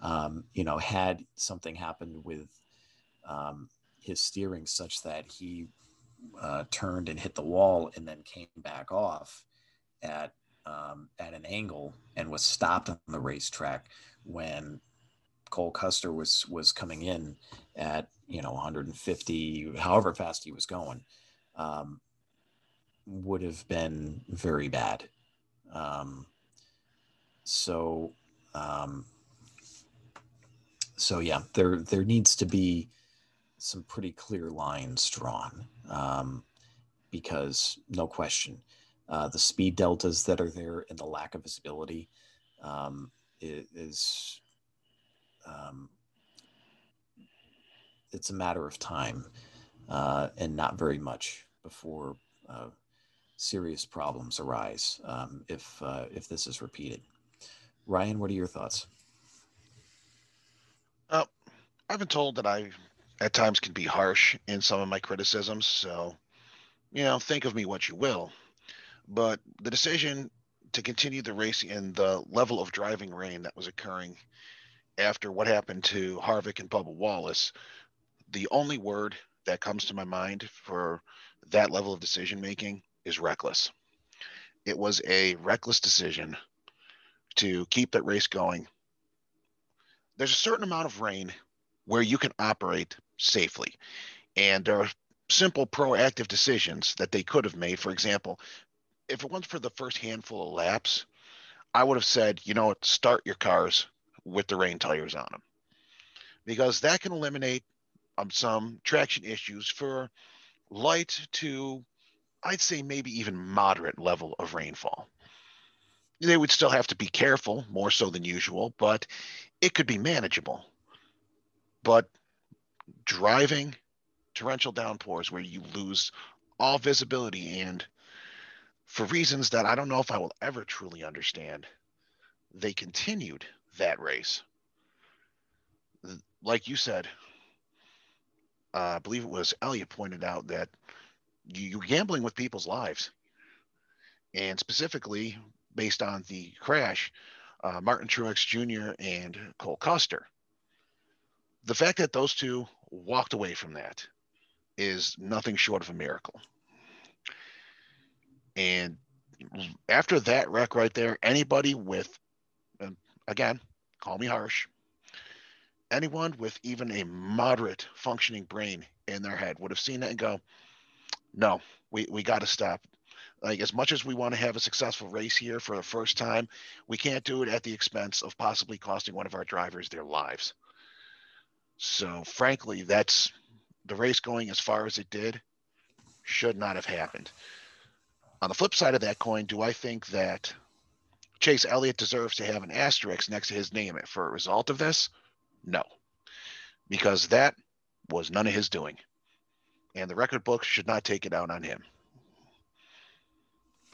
Um, you know, had something happened with um, his steering such that he uh, turned and hit the wall and then came back off at um, at an angle and was stopped on the racetrack when Cole Custer was was coming in at you know 150, however fast he was going, um, would have been very bad. Um, so, um, so yeah, there there needs to be some pretty clear lines drawn um, because no question, uh, the speed deltas that are there and the lack of visibility um, is um, it's a matter of time uh, and not very much before uh, serious problems arise um, if uh, if this is repeated. Ryan, what are your thoughts? Uh, I've been told that I, at times, can be harsh in some of my criticisms. So, you know, think of me what you will. But the decision to continue the race in the level of driving rain that was occurring after what happened to Harvick and Bubba Wallace the only word that comes to my mind for that level of decision making is reckless. It was a reckless decision to keep that race going. There's a certain amount of rain where you can operate safely. And there are simple proactive decisions that they could have made. For example, if it wasn't for the first handful of laps, I would have said, you know what, start your cars with the rain tires on them. Because that can eliminate um, some traction issues for light to, I'd say, maybe even moderate level of rainfall. They would still have to be careful, more so than usual, but it could be manageable. But driving torrential downpours where you lose all visibility and for reasons that I don't know if I will ever truly understand, they continued that race. Like you said, uh, I believe it was Elliot pointed out that you, are gambling with people's lives, and specifically based on the crash, uh, Martin Truex Jr. and Cole Custer. The fact that those two walked away from that is nothing short of a miracle. And after that wreck right there, anybody with, again, call me harsh, anyone with even a moderate functioning brain in their head would have seen that and go, no, we, we got to stop. Like, as much as we want to have a successful race here for the first time, we can't do it at the expense of possibly costing one of our drivers their lives. So, frankly, that's the race going as far as it did should not have happened. On the flip side of that coin, do I think that Chase Elliott deserves to have an asterisk next to his name for a result of this? No, because that was none of his doing. And the record books should not take it out on him.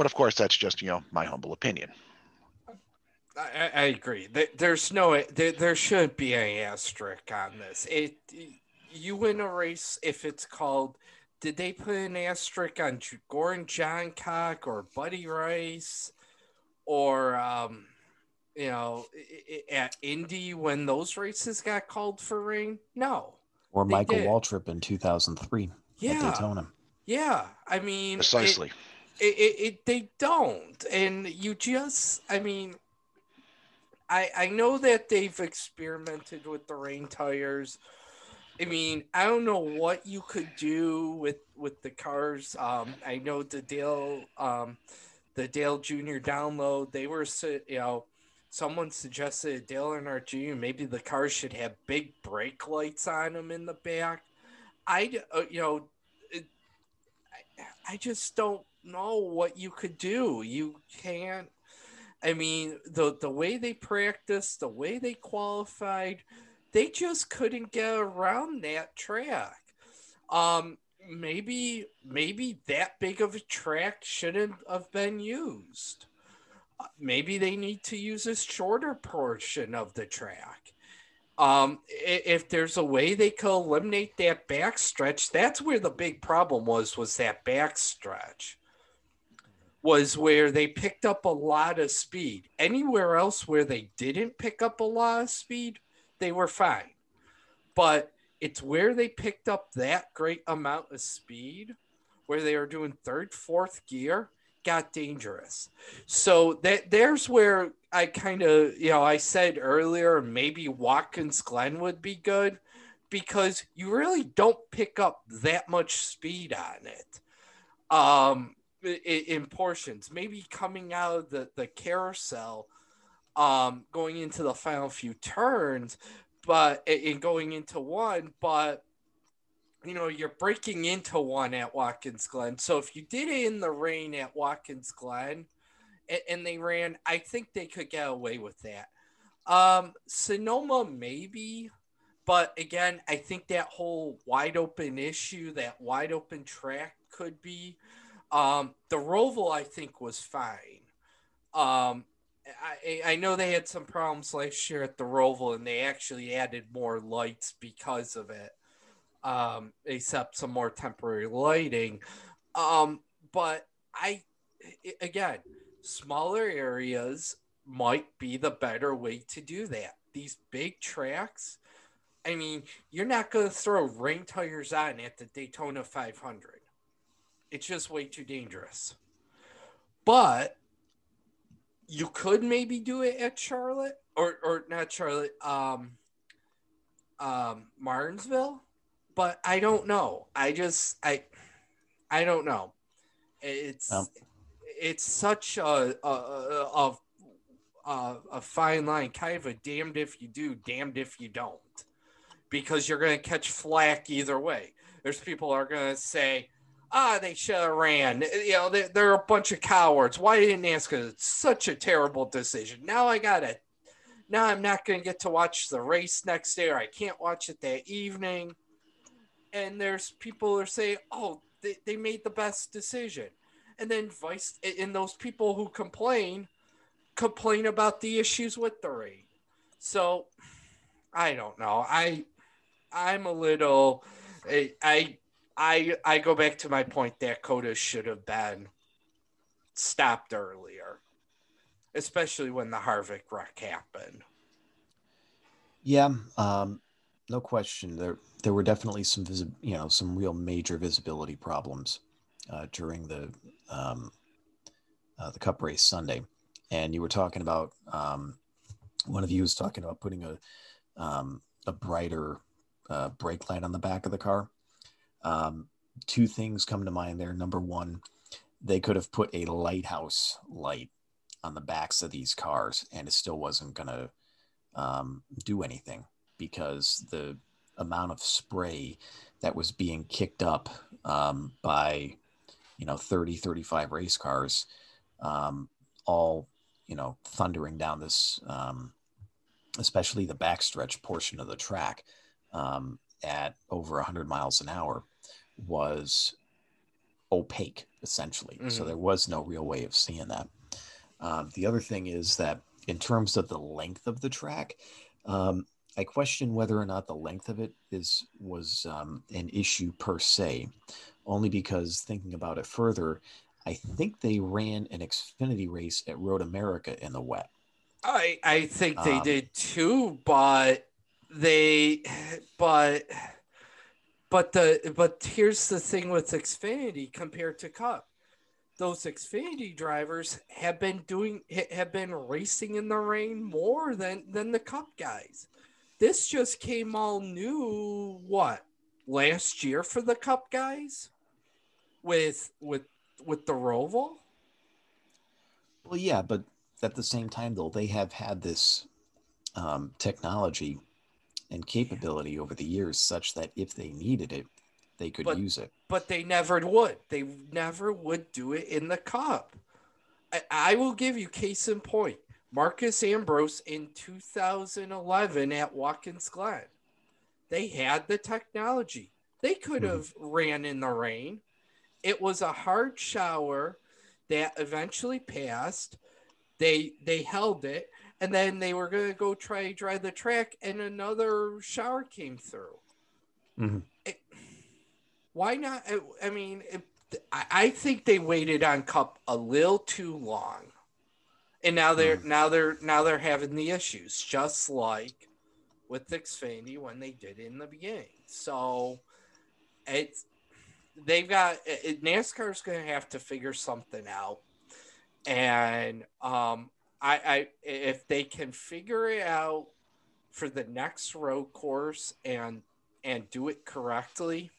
But of course, that's just, you know, my humble opinion. I, I agree. There's no, there, there shouldn't be any asterisk on this. It, you win a race if it's called. Did they put an asterisk on Gordon Johncock or Buddy Rice, or um, you know, at Indy when those races got called for rain? No. Or Michael did. Waltrip in 2003 yeah. at Daytona. Yeah, I mean, precisely. It, it, it, they don't, and you just, I mean, I I know that they've experimented with the rain tires. I mean, I don't know what you could do with with the cars. Um, I know the Dale, um, the Dale Jr. download. They were, you know, someone suggested Dale Earnhardt Jr. Maybe the cars should have big brake lights on them in the back. I, uh, you know, it, I, I just don't know what you could do. You can't. I mean, the the way they practiced, the way they qualified, they just couldn't get around that track. Um, maybe maybe that big of a track shouldn't have been used. Uh, maybe they need to use a shorter portion of the track. Um, if there's a way they could eliminate that backstretch, that's where the big problem was. Was that backstretch? Was where they picked up a lot of speed. Anywhere else where they didn't pick up a lot of speed, they were fine. But it's where they picked up that great amount of speed, where they were doing third, fourth gear, got dangerous. So that there's where I kind of, you know, I said earlier maybe Watkins Glen would be good because you really don't pick up that much speed on it. Um, in, portions, maybe coming out of the, the carousel, um, going into the final few turns, but in going into one, but you know, you're braking into one at Watkins Glen. So if you did it in the rain at Watkins Glen and, and they ran, I think they could get away with that. Um, Sonoma, maybe, but again, I think that whole wide open issue, that wide open track could be. Um, the Roval, I think, was fine. Um, I, I know they had some problems last year at the Roval, and they actually added more lights because of it um, except some more temporary lighting. Um, but I, again, smaller areas might be the better way to do that. These big tracks, I mean, you're not going to throw rain tires on at the Daytona 500. It's just way too dangerous. But you could maybe do it at Charlotte or or not Charlotte, um, um, Martinsville but I don't know. I just I I don't know. It's oh. it's such a a, a a, a fine line, kind of a damned if you do, damned if you don't, because you're going to catch flack either way. There's people are going to say, ah, they should have ran. You know, they, they're a bunch of cowards. Why didn't ask? It's such a terrible decision. Now I got it. Now I'm not going to get to watch the race next day, or I can't watch it that evening and there's people who saying, "Oh, they, they made the best decision," and then vice and those people who complain complain about the issues with the race. So I don't know. I I'm a little I I I I go back to my point that COTA should have been stopped earlier, especially when the Harvick wreck happened. Yeah, um, no question. There there were definitely some visi- you know some real major visibility problems uh, during the um, uh, the Cup race Sunday, and you were talking about um, one of you was talking about putting a um, a brighter uh, brake light on the back of the car. Um, two things come to mind there. Number one, they could have put a lighthouse light on the backs of these cars, and it still wasn't going to um, do anything because the amount of spray that was being kicked up um, by you know 30 35 race cars um, all you know thundering down this um, especially the backstretch portion of the track um, at over 100 miles an hour was opaque essentially. Mm-hmm. so there was no real way of seeing that. Um, the other thing is that in terms of the length of the track um, i question whether or not the length of it is was um, an issue per se only because thinking about it further i think they ran an xfinity race at road america in the wet. I i think they um, did too but they but but the but here's the thing with Xfinity compared to Cup. Those Xfinity drivers have been doing have been racing in the rain more than than the Cup guys. This just came all new what last year for the Cup guys with with with the Roval. Well, yeah, but at the same time, though, they have had this um, technology and capability over the years such that if they needed it, they could but, use it. But they never would. They never would do it in the cup. I, I will give you case in point. Marcos Ambrose in 2011 at Watkins Glen. They had the technology. They could mm-hmm. have mm-hmm. ran in the rain. It was a hard shower that eventually passed. They they held it and then they were going to go try drive the track and another shower came through. Mm-hmm. it, why not? I mean it, i think they waited on cup a little too long. And now they're mm. now they're now they're having the issues just like with Xfinity when they did in the beginning. So it's they've got it, nascar's going to have to figure something out. And um I, I if they can figure it out for the next road course and and do it correctly,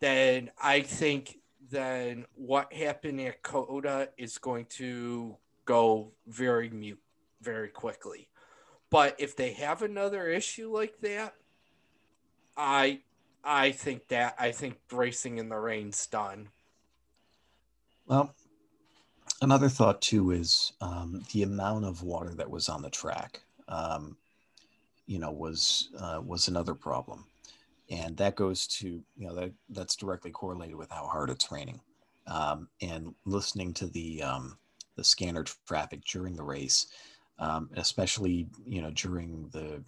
then I think then what happened at COTA is going to go very mute very quickly. But if they have another issue like that, I I think that I think racing in the rain's done. Well, another thought too is um, the amount of water that was on the track. Um, you know, was uh, was another problem, and that goes to you know that that's directly correlated with how hard it's raining. Um, and listening to the um, the scanner traffic during the race, um, especially you know during the,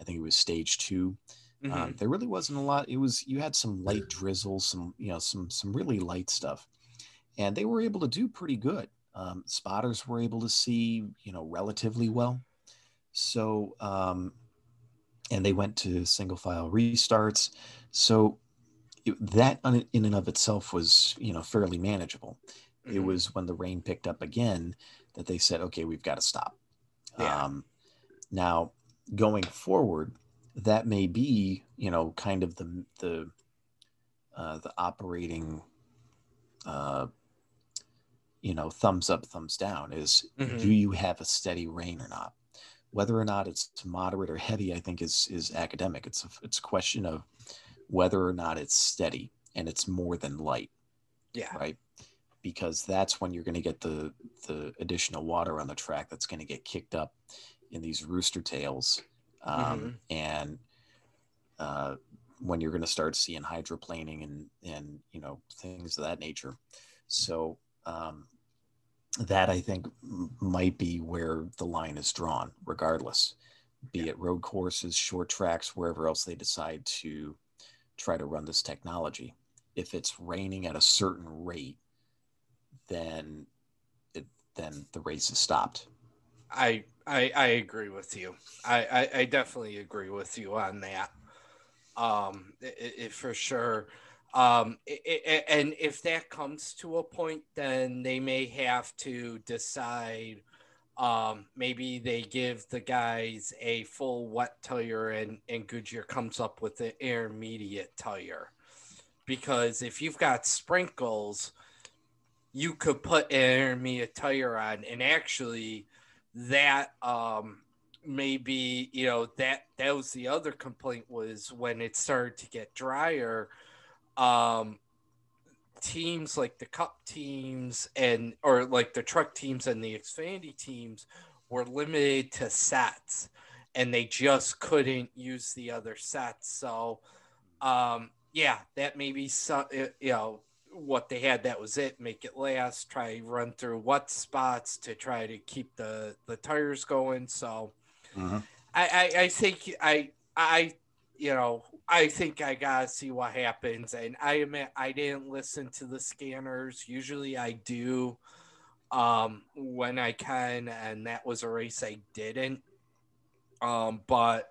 I think it was stage 2 um, mm-hmm. there really wasn't a lot. It was you had some light drizzle, some you know some some really light stuff and they were able to do pretty good. Um, spotters were able to see, you know, relatively well. So, um, and they went to single file restarts. So it, that in and of itself was, you know, fairly manageable. Mm-hmm. It was when the rain picked up again that they said, okay, we've got to stop. Yeah. Um, now, going forward, that may be, you know, kind of the the uh, the operating uh, you know thumbs up thumbs down is mm-hmm. do you have a steady rain or not? Whether or not it's moderate or heavy i think is is academic. It's a, it's a question of whether or not it's steady and it's more than light yeah. right? Because that's when you're going to get the the additional water on the track that's going to get kicked up in these rooster tails um, mm-hmm. and uh, when you're going to start seeing hydroplaning and and you know things of that nature. So um, that I think might be where the line is drawn, regardless, be yeah. it road courses, short tracks, wherever else they decide to try to run this technology. If it's raining at a certain rate, then it, then the race is stopped. I I, I agree with you. I, I, I definitely agree with you on that. Um, it, it for sure. Um, it, and if that comes to a point, then they may have to decide. Um, maybe they give the guys a full wet tire, and and Goodyear comes up with an intermediate tire, because if you've got sprinkles, you could put an intermediate tire on, and actually, that um maybe you know that that was the other complaint was when it started to get drier um, teams like the cup teams and or like the truck teams and the Xfinity teams were limited to sets and they just couldn't use the other sets. So, um, yeah, that may be some, you know, what they had. That was it. Make it last. Try run through what spots to try to keep the the tires going. So, Mhm. I, I I think I I you know I think I gotta see what happens. And I admit I didn't listen to the scanners. Usually I do um when I can, and that was a race I didn't. Um, but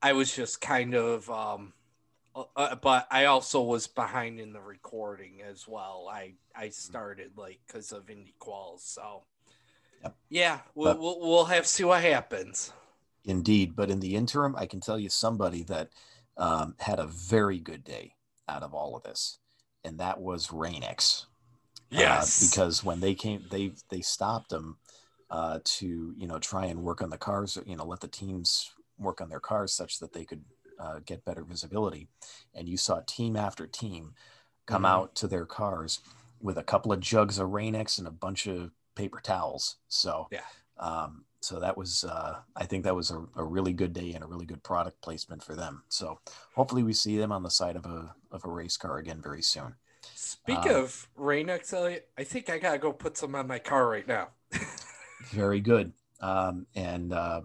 I was just kind of um uh, uh, but I also was behind in the recording as well. I I started like because of Indy quals, so Yep. yeah, we'll, But- we'll we'll have see what happens. Indeed, but in the interim, I can tell you somebody that um, had a very good day out of all of this, and that was Rain-X. Uh, because when they came, they they stopped them uh, to you know try and work on the cars, you know, let the teams work on their cars such that they could uh, get better visibility, and you saw team after team come Mhm. out to their cars with a couple of jugs of Rain-X and a bunch of paper towels. So Yeah. um, so that was uh, I think that was a, a really good day and a really good product placement for them. So hopefully we see them on the side of a of a race car again very soon. Speak uh, of rain Elliott, I think I gotta go put some on my car right now. Very good. Um, and uh,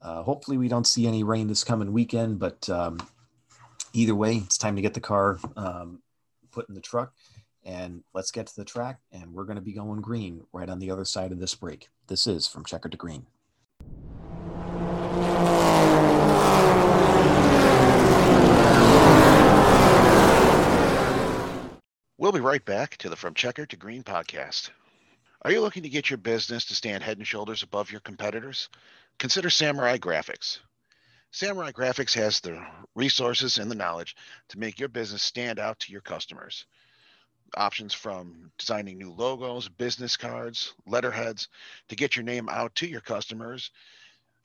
uh, hopefully we don't see any rain this coming weekend. But um, either way, it's time to get the car um, put in the truck and let's get to the track. And we're going to be going green right on the other side of this break. This is from checker to green. We'll be right back to the From Checker to Green podcast. Are you looking to get your business to stand head and shoulders above your competitors? Consider Samurai Graphics. Samurai Graphics has the resources and the knowledge to make your business stand out to your customers. Options from designing new logos, business cards, letterheads to get your name out to your customers,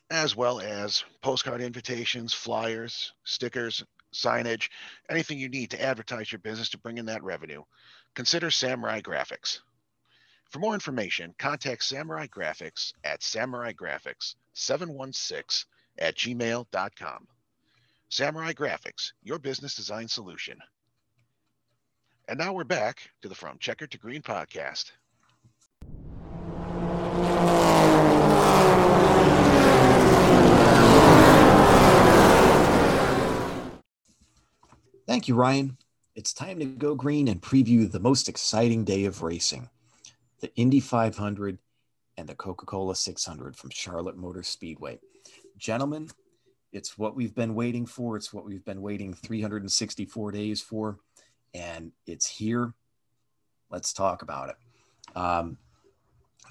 as well as postcard invitations, flyers, stickers, signage, anything you need to advertise your business to bring in that revenue, consider Samurai Graphics. For more information, contact Samurai Graphics at Samurai Graphics 716 at gmail.com. Samurai Graphics, your business design solution. And now we're back to the From Checker to Green podcast. Thank you, Ryan. It's time to go green and preview the most exciting day of racing the Indy 500 and the Coca Cola 600 from Charlotte Motor Speedway. Gentlemen, it's what we've been waiting for. It's what we've been waiting 364 days for, and it's here. Let's talk about it. Um,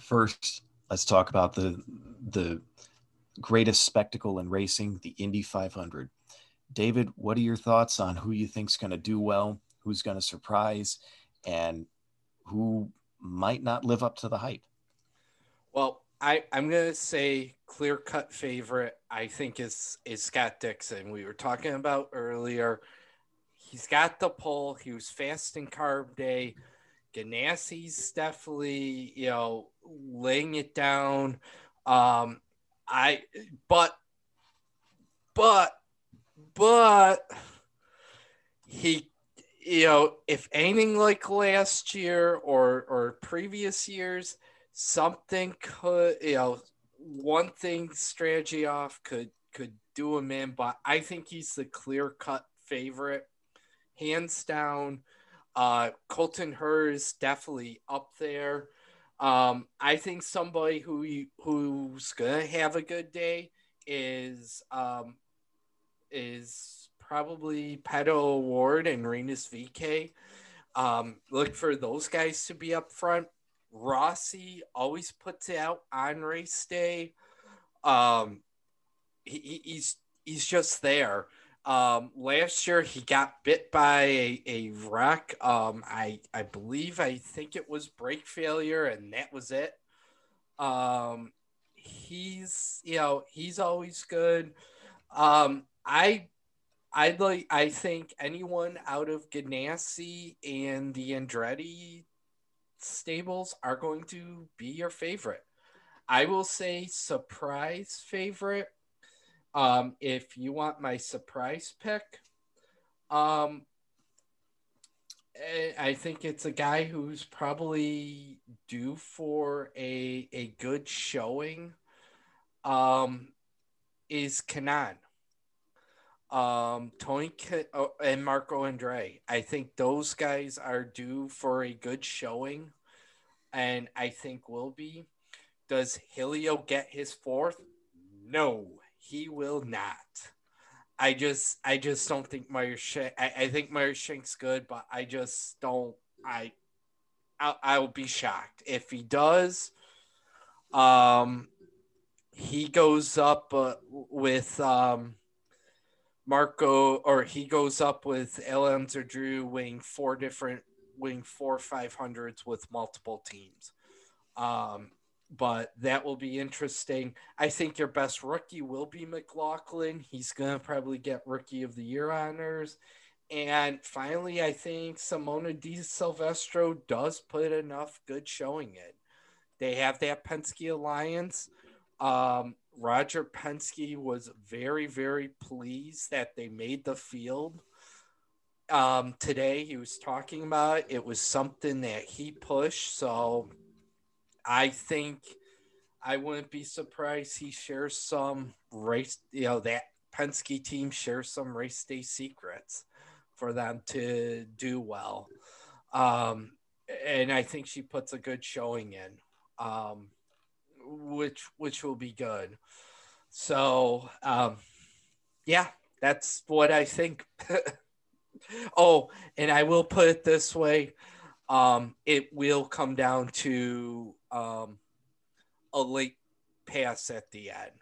first, let's talk about the the greatest spectacle in racing, the Indy 500. David, what are your thoughts on who you think's going to do well, who's going to surprise, and who might not live up to the hype? Well, I, I'm gonna say clear cut favorite. I think is is Scott Dixon. We were talking about earlier. He's got the pole. He was fast in carb day. Ganassi's definitely you know laying it down. Um, I but but but he you know if anything like last year or or previous years something could you know one thing strategy off could could do him in but i think he's the clear cut favorite hands down uh colton Herta's definitely up there um i think somebody who who's gonna have a good day is um is probably Pato O'Ward and Rinus VeeKay. Um, look for those guys to be up front. Rossi always puts it out on race day. Um, he- he's he's just there. Um, last year he got bit by a, a wreck. Um, I I believe I think it was brake failure, and that was it. Um, he's you know he's always good. Um, I I'd like I think anyone out of Ganassi and the Andretti stables are going to be your favorite. I will say surprise favorite. Um, if you want my surprise pick, um, eh, I think it's a guy who's probably due for a a good showing. Um, is Kanaan. Um, Tony oh, and Marco Andretti. I think those guys are due for a good showing, and I think will be. Does Helio get his fourth? No, he will not. I just I just don't think Meyer Shank. I, I think Meyer Shank's good, but I just don't. I I'll, I'll be shocked if he does. Um, he goes up uh, with um Marco, or he goes up with LMs or Drew weighing four different, weighing four 500s with multiple teams. Um, but that will be interesting. I think your best rookie will be McLaughlin. He's going to probably get rookie of the year honors. And finally, I think Simona Di Silvestro does put enough good showing in. They have that Penske Alliance. Um, Roger Penske was very, very pleased that they made the field. Um, today, he was talking about it. it was something that he pushed. So I think I wouldn't be surprised he shares some race, you know, that Penske team shares some race day secrets for them to do well. Um, and I think she puts a good showing in. Um, which which will be good. So um, yeah, that's what I think. oh, and I will put it this way: um, it will come down to um, a late pass at the end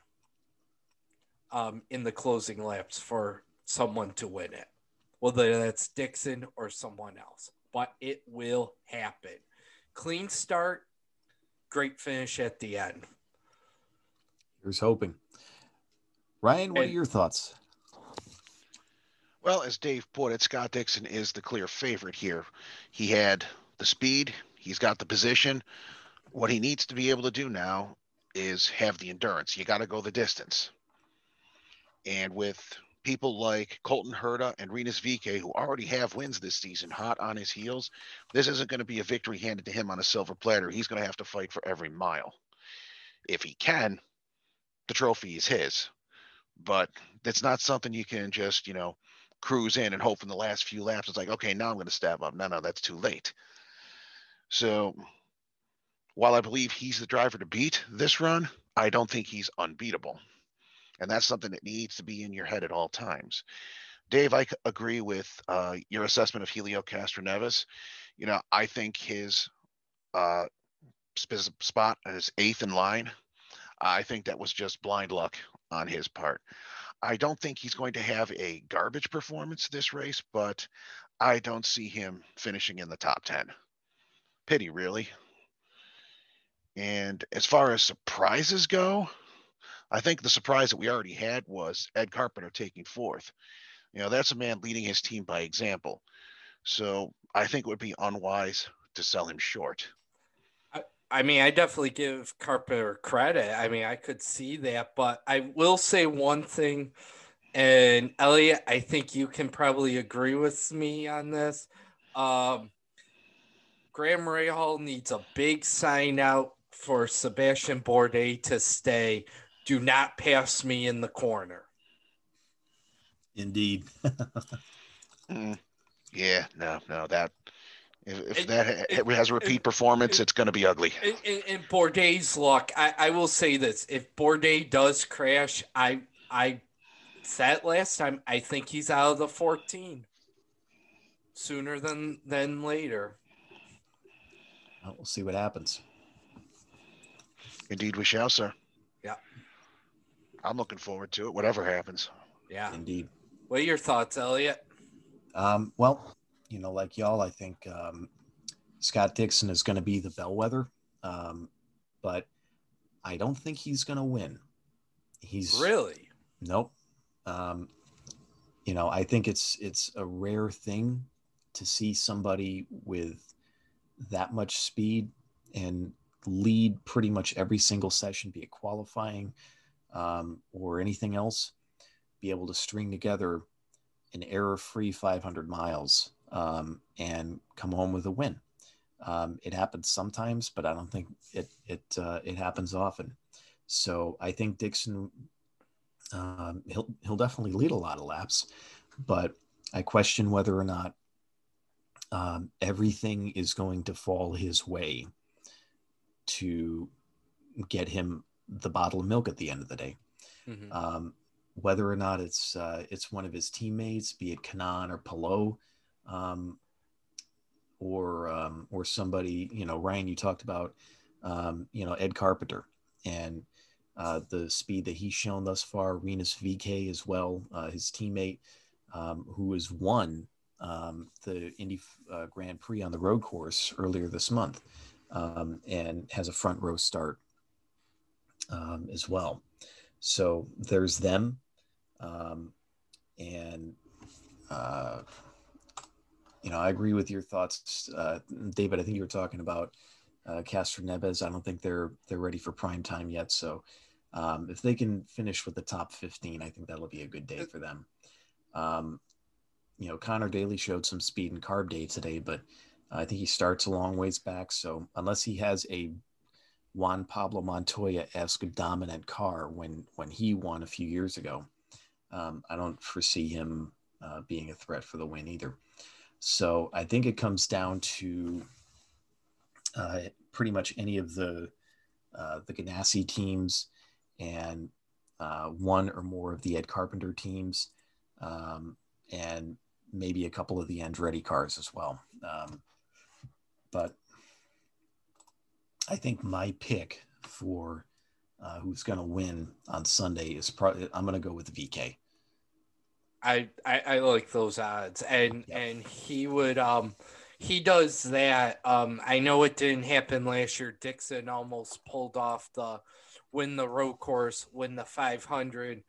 um, in the closing laps for someone to win it, whether that's Dixon or someone else. But it will happen. Clean start, great finish at the end. Here's hoping. Ryan, what and, are your thoughts? Well, as Dave put it, Scott Dixon is the clear favorite here. He had the speed, he's got the position. What he needs to be able to do now is have the endurance. You got to go the distance. And with people like Colton Herta and Rinus VeeKay, who already have wins this season, hot on his heels, this isn't going to be a victory handed to him on a silver platter. He's going to have to fight for every mile. If he can, the trophy is his. But that's not something you can just, you know, cruise in and hope in the last few laps it's like, okay, now I'm going to stab up. No, no, that's too late. So while I believe he's the driver to beat this run, I don't think he's unbeatable. And that's something that needs to be in your head at all times. Dave, I agree with uh, your assessment of Helio Castroneves. You know, I think his uh, spot is eighth in line I think that was just blind luck on his part. I don't think he's going to have a garbage performance this race, but I don't see him finishing in the top 10. Pity, really. And as far as surprises go, I think the surprise that we already had was Ed Carpenter taking fourth. You know, that's a man leading his team by example. So I think it would be unwise to sell him short. I mean, I definitely give Carpenter credit. I mean, I could see that, but I will say one thing, and Elliot, I think you can probably agree with me on this. Um, Graham Rahal needs a big sign out for Sebastian Bourdais to stay. Do not pass me in the corner. Indeed. mm, yeah, no, no, that if, if it, that it, has a repeat it, performance, it's going to be ugly. In, in Bourdais' luck, I, I will say this: if Bourdais does crash, I I said last time, I think he's out of the 14 sooner than than later. Well, we'll see what happens. Indeed, we shall, sir. Yeah. I'm looking forward to it, whatever happens. Yeah. Indeed. What are your thoughts, Elliot? Um, well, you know, like y'all, I think um, Scott Dixon is going to be the bellwether, um, but I don't think he's going to win. He's really nope. Um, you know, I think it's it's a rare thing to see somebody with that much speed and lead pretty much every single session, be it qualifying um, or anything else. be able to string together an error-free 500 miles um, and come home with a win. Um, it happens sometimes, but I don't think it it uh, it happens often. So I think Dixon um, he'll he'll definitely lead a lot of laps, but I question whether or not um, everything is going to fall his way to get him the bottle of milk at the end of the day. Mm-hmm. Um, whether or not it's uh, it's one of his teammates, be it Kanaan or Palou, um, or um, or somebody, you know, Ryan, you talked about, um, you know, Ed Carpenter and uh, the speed that he's shown thus far. Rinus VeeKay as well, uh, his teammate, um, who has won um, the Indy uh, Grand Prix on the road course earlier this month, um, and has a front row start um, as well. So there's them, um, and uh, you know I agree with your thoughts, uh, David. I think you were talking about uh, Castroneves. I don't think they're they're ready for prime time yet. So um, if they can finish with the top 15, I think that'll be a good day for them. Um, you know, Conor Daly showed some speed and carb day today, but I think he starts a long ways back. So unless he has a Juan Pablo Montoya-esque dominant car when when he won a few years ago, um, I don't foresee him uh, being a threat for the win either. So I think it comes down to uh, pretty much any of the uh, the Ganassi teams and uh, one or more of the Ed Carpenter teams, um, and maybe a couple of the Andretti cars as well. Um, but I think my pick for uh, who's going to win on Sunday is probably I'm going to go with VeeKay. I, I, I like those odds, and yep. and he would um he does that. Um, I know it didn't happen last year. Dixon almost pulled off the win the road course, win the 500.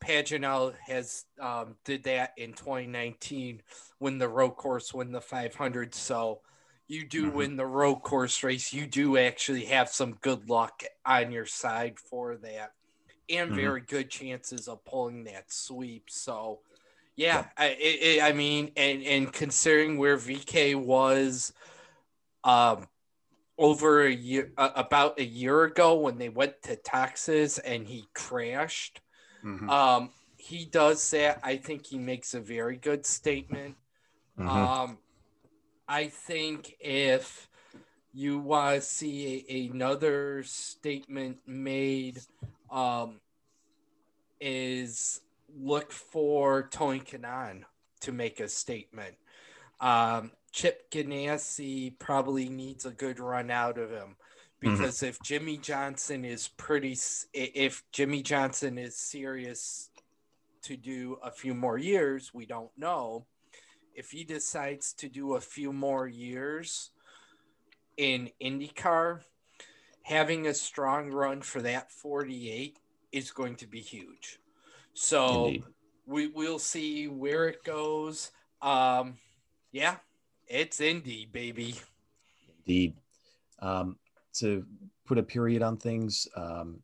Pagenaud has um, did that in 2019, win the road course, win the 500. So you do mm-hmm. win the road course race. You do actually have some good luck on your side for that, and mm-hmm. very good chances of pulling that sweep. So yeah, I, it, I mean, and and considering where VeeKay was, um, over a year, uh, about a year ago when they went to Texas and he crashed. Mm-hmm. Um, he does that. I think he makes a very good statement. Mm-hmm. Um, I think if you want to see a, another statement made, um, is look for Tony Kanaan to make a statement. Um, Chip Ganassi probably needs a good run out of him mm-hmm. because mm-hmm. if Jimmie Johnson is pretty, if Jimmie Johnson is serious to do a few more years, we don't know. If he decides to do a few more years in IndyCar, having a strong run for that 48 is going to be huge. So Indeed. we we'll see where it goes. Um, yeah, it's Indy, baby. Indeed. Um, to put a period on things, um,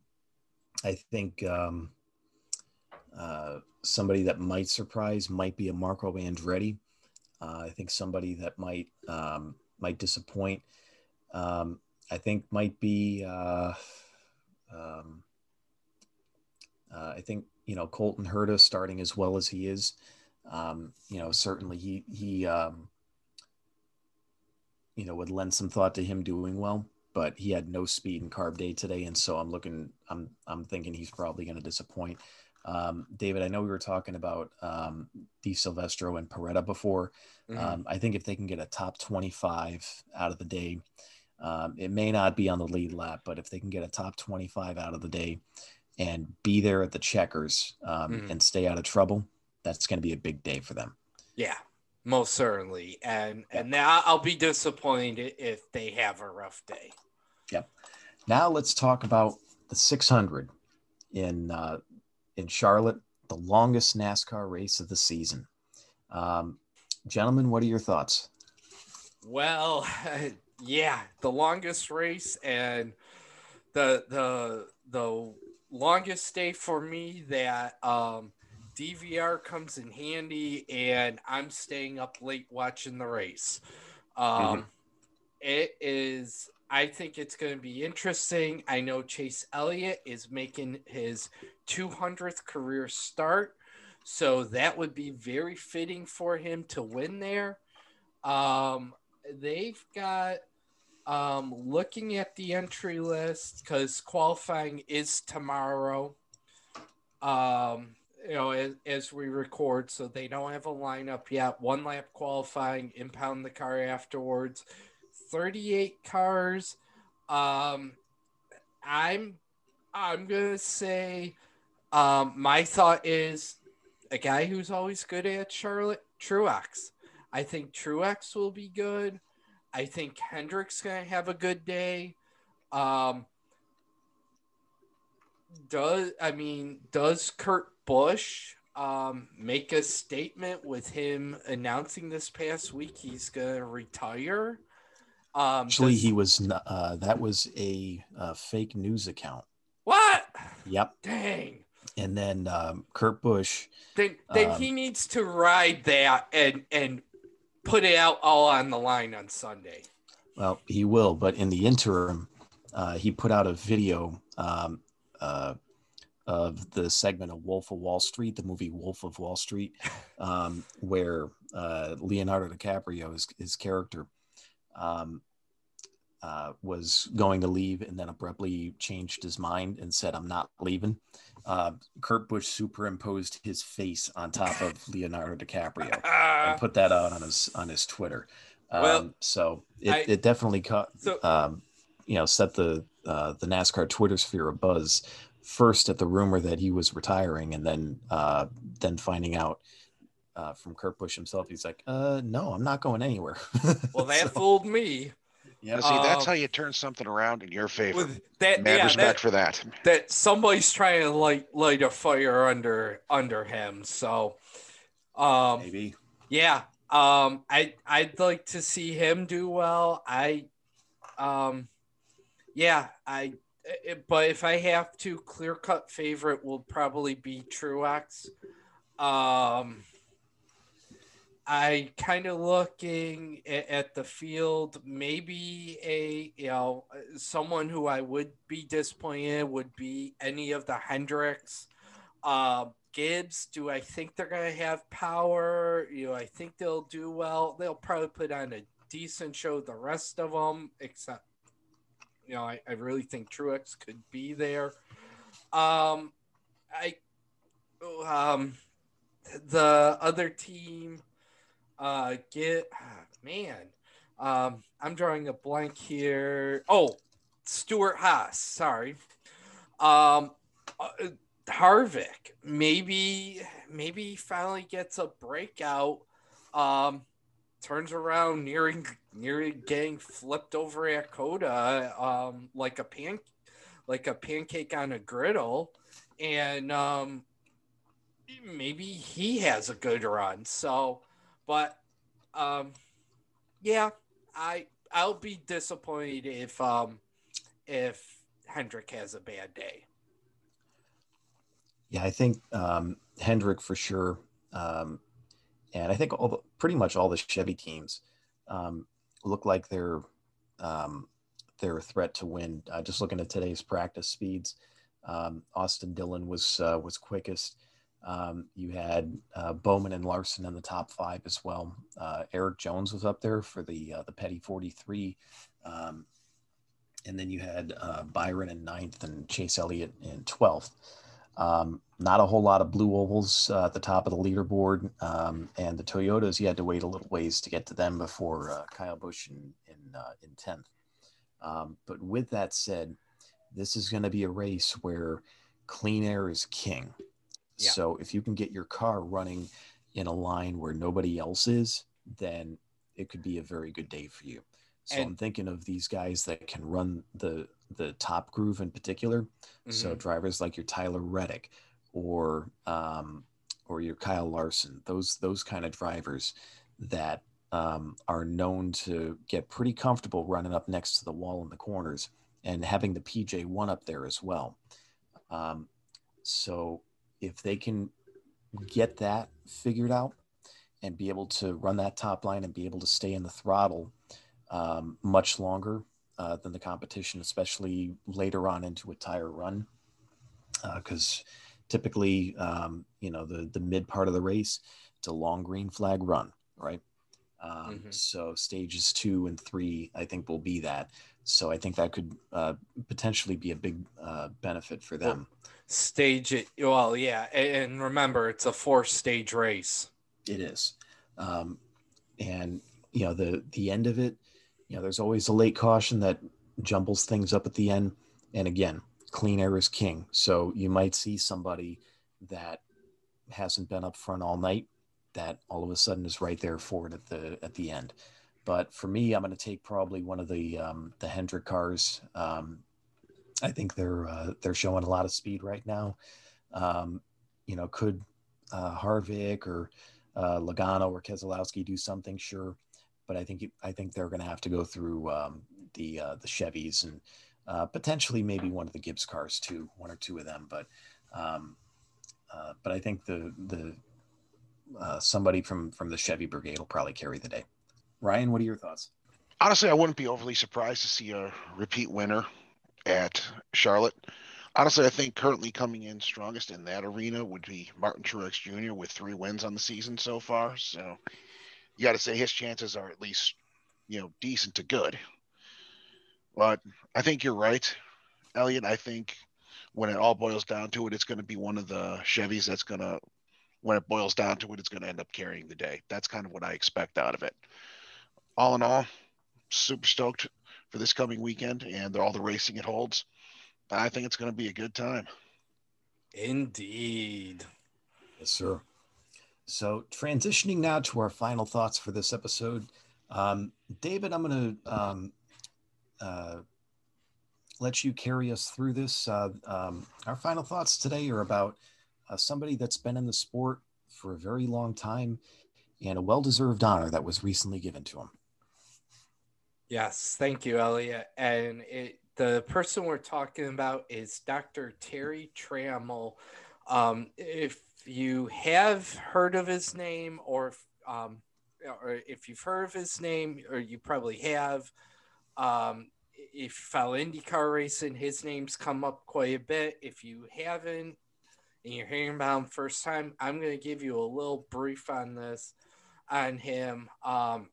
I think um, uh, somebody that might surprise might be a Marco Andretti. Uh, I think somebody that might um, might disappoint. Um, I think might be. Uh, um, uh, I think you know Colton Herta starting as well as he is. Um, you know, certainly he he um, you know, would lend some thought to him doing well, but he had no speed in carb day today. And so I'm looking, I'm, I'm thinking he's probably going to disappoint. Um, David, I know we were talking about um, Silvestro and Paretta before. Mm-hmm. Um, I think if they can get a top 25 out of the day, um, it may not be on the lead lap, but if they can get a top 25 out of the day and be there at the checkers um, mm-hmm. and stay out of trouble, that's going to be a big day for them. Yeah, most certainly, and and now I'll be disappointed if they have a rough day. Yep. Now let's talk about the 600 in uh, in Charlotte, the longest NASCAR race of the season. Um, gentlemen, what are your thoughts? Well, yeah, the longest race and the the the longest day for me that um, DVR comes in handy, and I'm staying up late watching the race. Um, mm-hmm. it is. I think it's going to be interesting. I know Chase Elliott is making his 200th career start, so that would be very fitting for him to win there. Um, they've got um, looking at the entry list because qualifying is tomorrow. Um, you know, as, as, we record, so they don't have a lineup yet. One lap qualifying, impound the car afterwards. 38 cars. Um, I'm I'm gonna say um, my thought is a guy who's always good at Charlotte Truex. I think Truex will be good. I think Hendrick's gonna have a good day. Um, does I mean does Kurt Busch um, make a statement with him announcing this past week he's gonna retire? Um, Actually, does, he was uh, that was a uh, fake news account. What? Yep. Dang. And then um, Kurt Busch. Then, then um, he needs to ride that and and put it out all on the line on Sunday. Well, he will, but in the interim, uh, he put out a video um, uh, of the segment of Wolf of Wall Street, the movie Wolf of Wall Street, um, where uh, Leonardo DiCaprio, his, his character, um, uh, was going to leave and then abruptly changed his mind and said, I'm not leaving. Uh, Kurt Busch superimposed his face on top of Leonardo DiCaprio and put that out on his on his Twitter. Um, well, so it, I, it definitely caught, so, um, you know, set the uh, the NASCAR Twitter sphere a buzz. First at the rumor that he was retiring, and then uh, then finding out uh, from Kurt Busch himself, he's like, uh, "No, I'm not going anywhere." well, that so, fooled me. Yeah, see, that's um, how you turn something around in your favor. That, Mad yeah, respect that, for that. That somebody's trying to light light a fire under under him. So, um, maybe. Yeah. Um, I I'd like to see him do well. I, um, yeah, I. It, but if I have to, clear cut favorite will probably be Truex. Um, I kind of looking at, the field. Maybe a you know someone who I would be disappointed would be any of the Hendricks. Uh, Gibbs, do I think they're gonna have power? You know, I think they'll do well. They'll probably put on a decent show. The rest of them, except you know, I, I really think Truex could be there. Um, I um the other team uh, get ah, man. Um, I'm drawing a blank here. Oh, Stewart-Haas. Sorry. Um, uh, Harvick. Maybe maybe finally gets a breakout. Um, turns around nearing nearing getting flipped over at COTA um, like a pan like a pancake on a griddle, and um, maybe he has a good run. So but um, yeah, I I'll be disappointed if um if Hendrick has a bad day. Yeah, I think um, Hendrick for sure, um, and I think all the, pretty much all the Chevy teams um, look like they're um, they're a threat to win. Uh, just looking at today's practice speeds, um, Austin Dillon was uh, was quickest. Um, you had uh, Bowman and Larson in the top five as well. Uh, Erik Jones was up there for the uh, the Petty 43. Um, and then you had uh, Byron in ninth and Chase Elliott in 12th. Um, not a whole lot of blue ovals uh, at the top of the leaderboard. Um, and the Toyotas, you had to wait a little ways to get to them before uh, Kyle Busch in, in, 10th. Um, but with that said, this is going to be a race where clean air is king. Yeah. So if you can get your car running in a line where nobody else is, then it could be a very good day for you. So and, I'm thinking of these guys that can run the the top groove in particular. Mm-hmm. So drivers like your Tyler Reddick or um, or your Kyle Larson, those those kind of drivers that um, are known to get pretty comfortable running up next to the wall in the corners and having the PJ one up there as well. Um, so if they can get that figured out and be able to run that top line and be able to stay in the throttle um, much longer uh, than the competition, especially later on into a tire run. Because uh, typically, um, you know, the, the mid part of the race, it's a long green flag run, right? Um, mm-hmm. So stages two and three, I think, will be that. So I think that could uh, potentially be a big uh, benefit for them. Well, stage it well, yeah, and remember, it's a four-stage race. It is, um, and you know the the end of it. You know, there's always a late caution that jumbles things up at the end. And again, clean air is king. So you might see somebody that hasn't been up front all night that all of a sudden is right there for it at the at the end. But for me, I'm going to take probably one of the um, the Hendrick cars. Um, I think they're uh, they're showing a lot of speed right now. Um, you know, could uh, Harvick or uh, Logano or Keselowski do something? Sure, but I think I think they're going to have to go through um, the uh, the Chevys and uh, potentially maybe one of the Gibbs cars too, one or two of them. But um, uh, but I think the the uh, somebody from from the Chevy brigade will probably carry the day. Ryan, what are your thoughts? Honestly, I wouldn't be overly surprised to see a repeat winner at Charlotte. Honestly, I think currently coming in strongest in that arena would be Martin Truex Jr. with three wins on the season so far. So you got to say his chances are at least, you know, decent to good. But I think you're right, Elliot. I think when it all boils down to it, it's going to be one of the Chevys that's going to, when it boils down to it, it's going to end up carrying the day. That's kind of what I expect out of it. All in all, super stoked for this coming weekend and all the racing it holds. I think it's going to be a good time. Indeed. Yes, sir. So, transitioning now to our final thoughts for this episode. Um, David, I'm going to um, uh, let you carry us through this. Uh, um, our final thoughts today are about uh, somebody that's been in the sport for a very long time and a well deserved honor that was recently given to him. Yes, thank you, Elliot. And it, the person we're talking about is Dr. Terry Trammell. Um, if you have heard of his name, or if, um, or if you've heard of his name, or you probably have, um, if you follow IndyCar racing, his name's come up quite a bit. If you haven't, and you're hearing about him first time, I'm going to give you a little brief on this, on him. Um,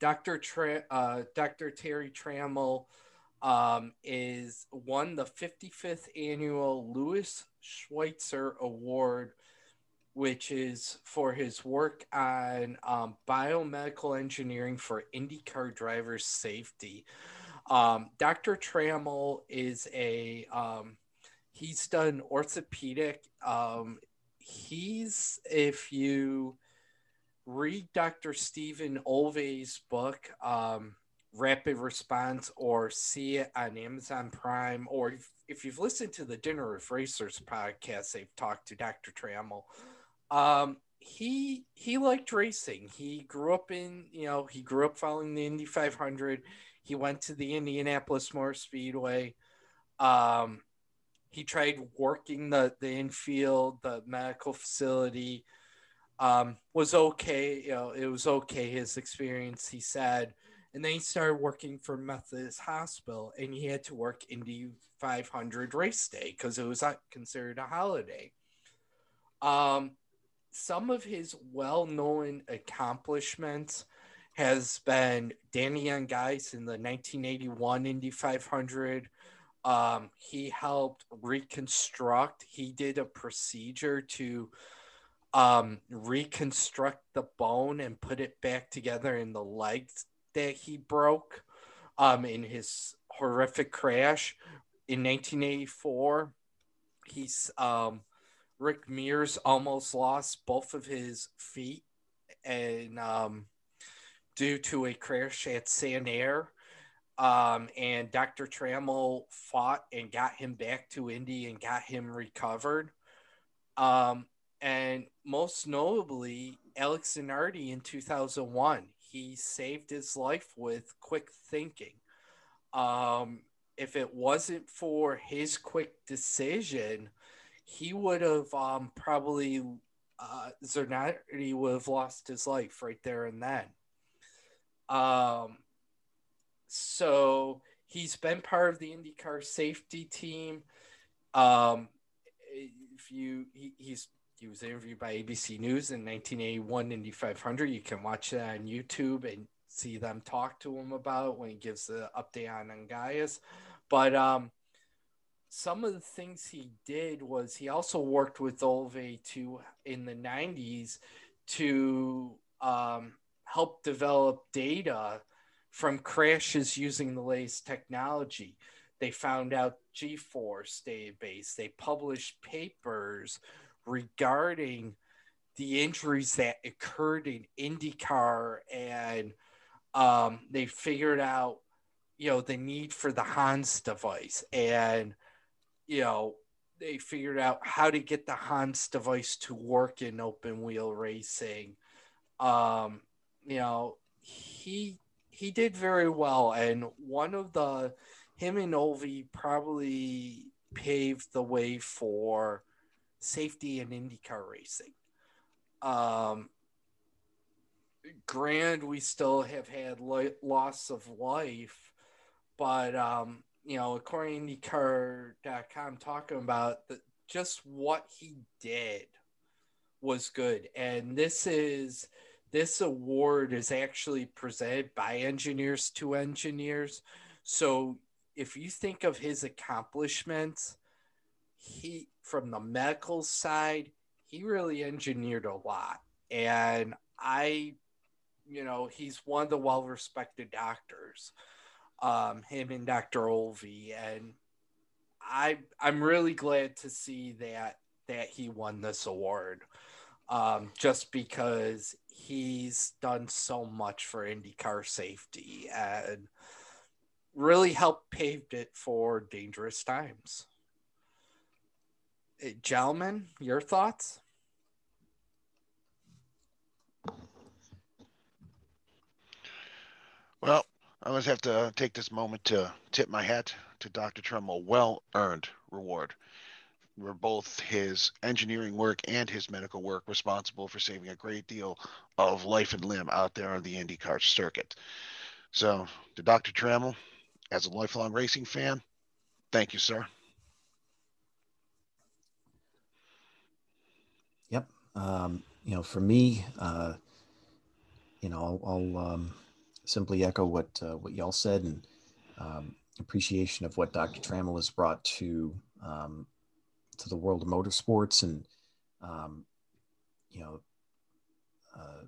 Dr. Tra- uh, Dr. Terry Trammell um, is won the 55th annual Louis Schwitzer Award which is for his work on um, biomedical engineering for IndyCar drivers' safety. Um, Dr. Trammell is a um, he's done orthopedic. Um, he's if you read Dr. Stephen Olvey's book, um, Rapid Response, or see it on Amazon Prime, or if, if you've listened to the Dinner of Racers podcast, they've talked to Dr. Trammell. Um, he he liked racing. He grew up in you know he grew up following the Indy 500. He went to the Indianapolis Motor Speedway. Um, he tried working the the infield, the medical facility. Um, was okay. You know, it was okay. His experience, he said, and then he started working for Methodist Hospital, and he had to work Indy 500 race day because it was not considered a holiday. Um, some of his well-known accomplishments has been Danny Ongais in the 1981 Indy 500. Um, he helped reconstruct. He did a procedure to um, reconstruct the bone and put it back together in the legs that he broke um, in his horrific crash in 1984. He's um, Rick Mears almost lost both of his feet and um, due to a crash at Sanair. Um, and Dr. Trammell fought and got him back to Indy and got him recovered. Um, and most notably, Alex Zanardi in 2001. He saved his life with quick thinking. Um, if it wasn't for his quick decision, he would have um, probably uh, Zanardi would have lost his life right there and then. Um, so he's been part of the IndyCar safety team. Um, if you he, he's he was interviewed by ABC News in 1981 Indy 500. You can watch that on YouTube and see them talk to him about when he gives the update on Ongais. But um, some of the things he did was he also worked with Olvey to in the 90s to um, help develop data from crashes using the latest technology. They found out G-force database. They published papers regarding the injuries that occurred in IndyCar, and um, they figured out, you know, the need for the Hans device, and you know, they figured out how to get the Hans device to work in open wheel racing. Um, you know, he he did very well, and one of the him and Ovi probably paved the way for safety in IndyCar racing. Um, grand, we still have had li- loss of life, but um, you know, according to IndyCar.com, talking about the, just what he did was good, and this is this award is actually presented by engineers to engineers. So if you think of his accomplishments, he from the medical side, he really engineered a lot. And I, you know, he's one of the well respected doctors, um, him and Dr. Olvey. And I I'm really glad to see that that he won this award. Um, just because he's done so much for IndyCar safety and really helped paved it for dangerous times. Gentlemen, your thoughts? Well, I always have to take this moment to tip my hat to Dr. Trammell. Well earned reward. Were both his engineering work and his medical work responsible for saving a great deal of life and limb out there on the IndyCar circuit. So, to Dr. Trammell, as a lifelong racing fan, thank you, sir. Yep. Um, you know, for me, uh, you know, I'll, I'll um, simply echo what uh, what y'all said and um, appreciation of what Dr. Trammell has brought to um, to the world of motorsports and um, you know uh,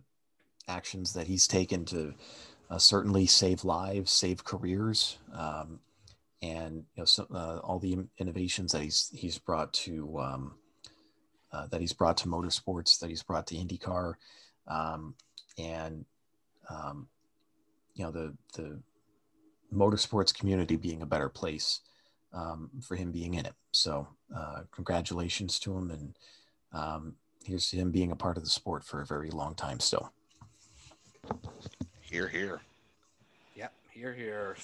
actions that he's taken to uh, certainly save lives, save careers, um, and you know so, uh, all the innovations that he's he's brought to um, uh, that he's brought to motorsports, that he's brought to IndyCar, um, and um, you know the the motorsports community being a better place um, for him being in it. So uh, congratulations to him, and um, here's him being a part of the sport for a very long time still. Here, here. Yep, here, here.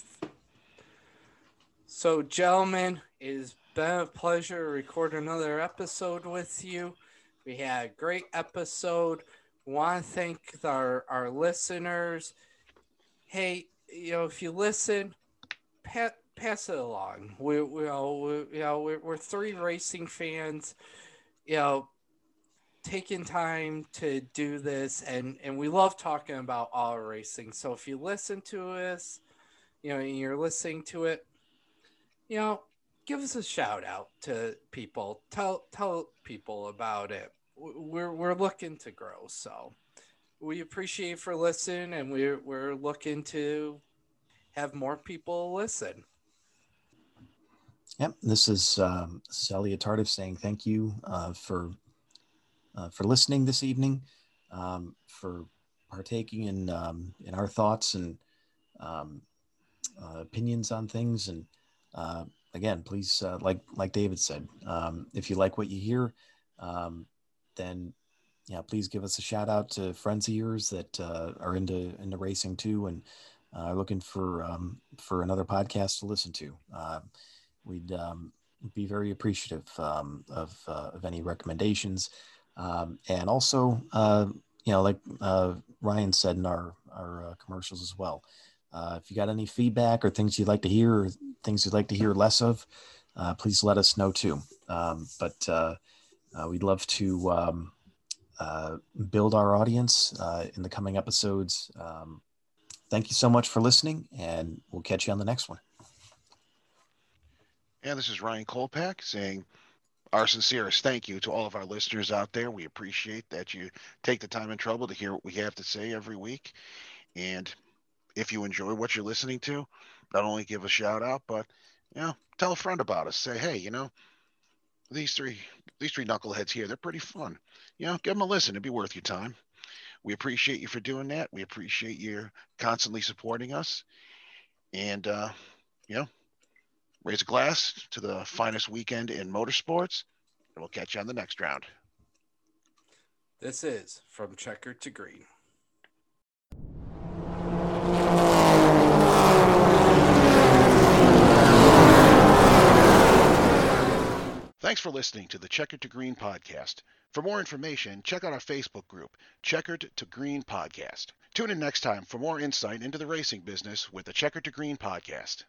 So, gentlemen, it's been a pleasure to record another episode with you. We had a great episode. Want to thank our, our listeners. Hey, you know, if you listen, pa- pass it along. We, we, you know, we, you know we're, we're three racing fans. You know, taking time to do this and and we love talking about auto racing so if you listen to us you know and you're listening to it you know give us a shout out to people tell tell people about it we're we're looking to grow so we appreciate for listening and we're we're looking to have more people listen Yep, this is um, Sally Elliott saying thank you uh, for uh, for listening this evening, um, for partaking in um, in our thoughts and um, uh, opinions on things. And uh, again, please, uh, like like David said, um, if you like what you hear, um, then yeah, please give us a shout out to friends of yours that uh, are into into racing too, and are looking for um, for another podcast to listen to. we'd be very appreciative of uh, of any recommendations Um, and also, uh, you know, like uh, Ryan said in our, our uh, commercials as well, uh, if you got any feedback or things you'd like to hear or things you'd like to hear less of, uh, please let us know too. Um, but uh, we'd love to um, build our audience in the coming episodes. Um, thank you so much for listening, and we'll catch you on the next one. And this is Ryan Kolpak saying our sincerest thank you to all of our listeners out there. We appreciate that you take the time and trouble to hear what we have to say every week. And if you enjoy what you're listening to, not only give a shout out, but you know, tell a friend about us. Say, hey, you know, these three these three knuckleheads here, they're pretty fun. You know, give them a listen. It'd be worth your time. We appreciate you for doing that. We appreciate you constantly supporting us. And uh, you know, raise a glass to the finest weekend in motorsports, and we'll catch you on the next round. This is From Checker to Green. Thanks for listening to the Checkered to Green podcast. For more information, check out our Facebook group, Checkered to Green Podcast. Tune in next time for more insight into the racing business with the Checkered to Green podcast.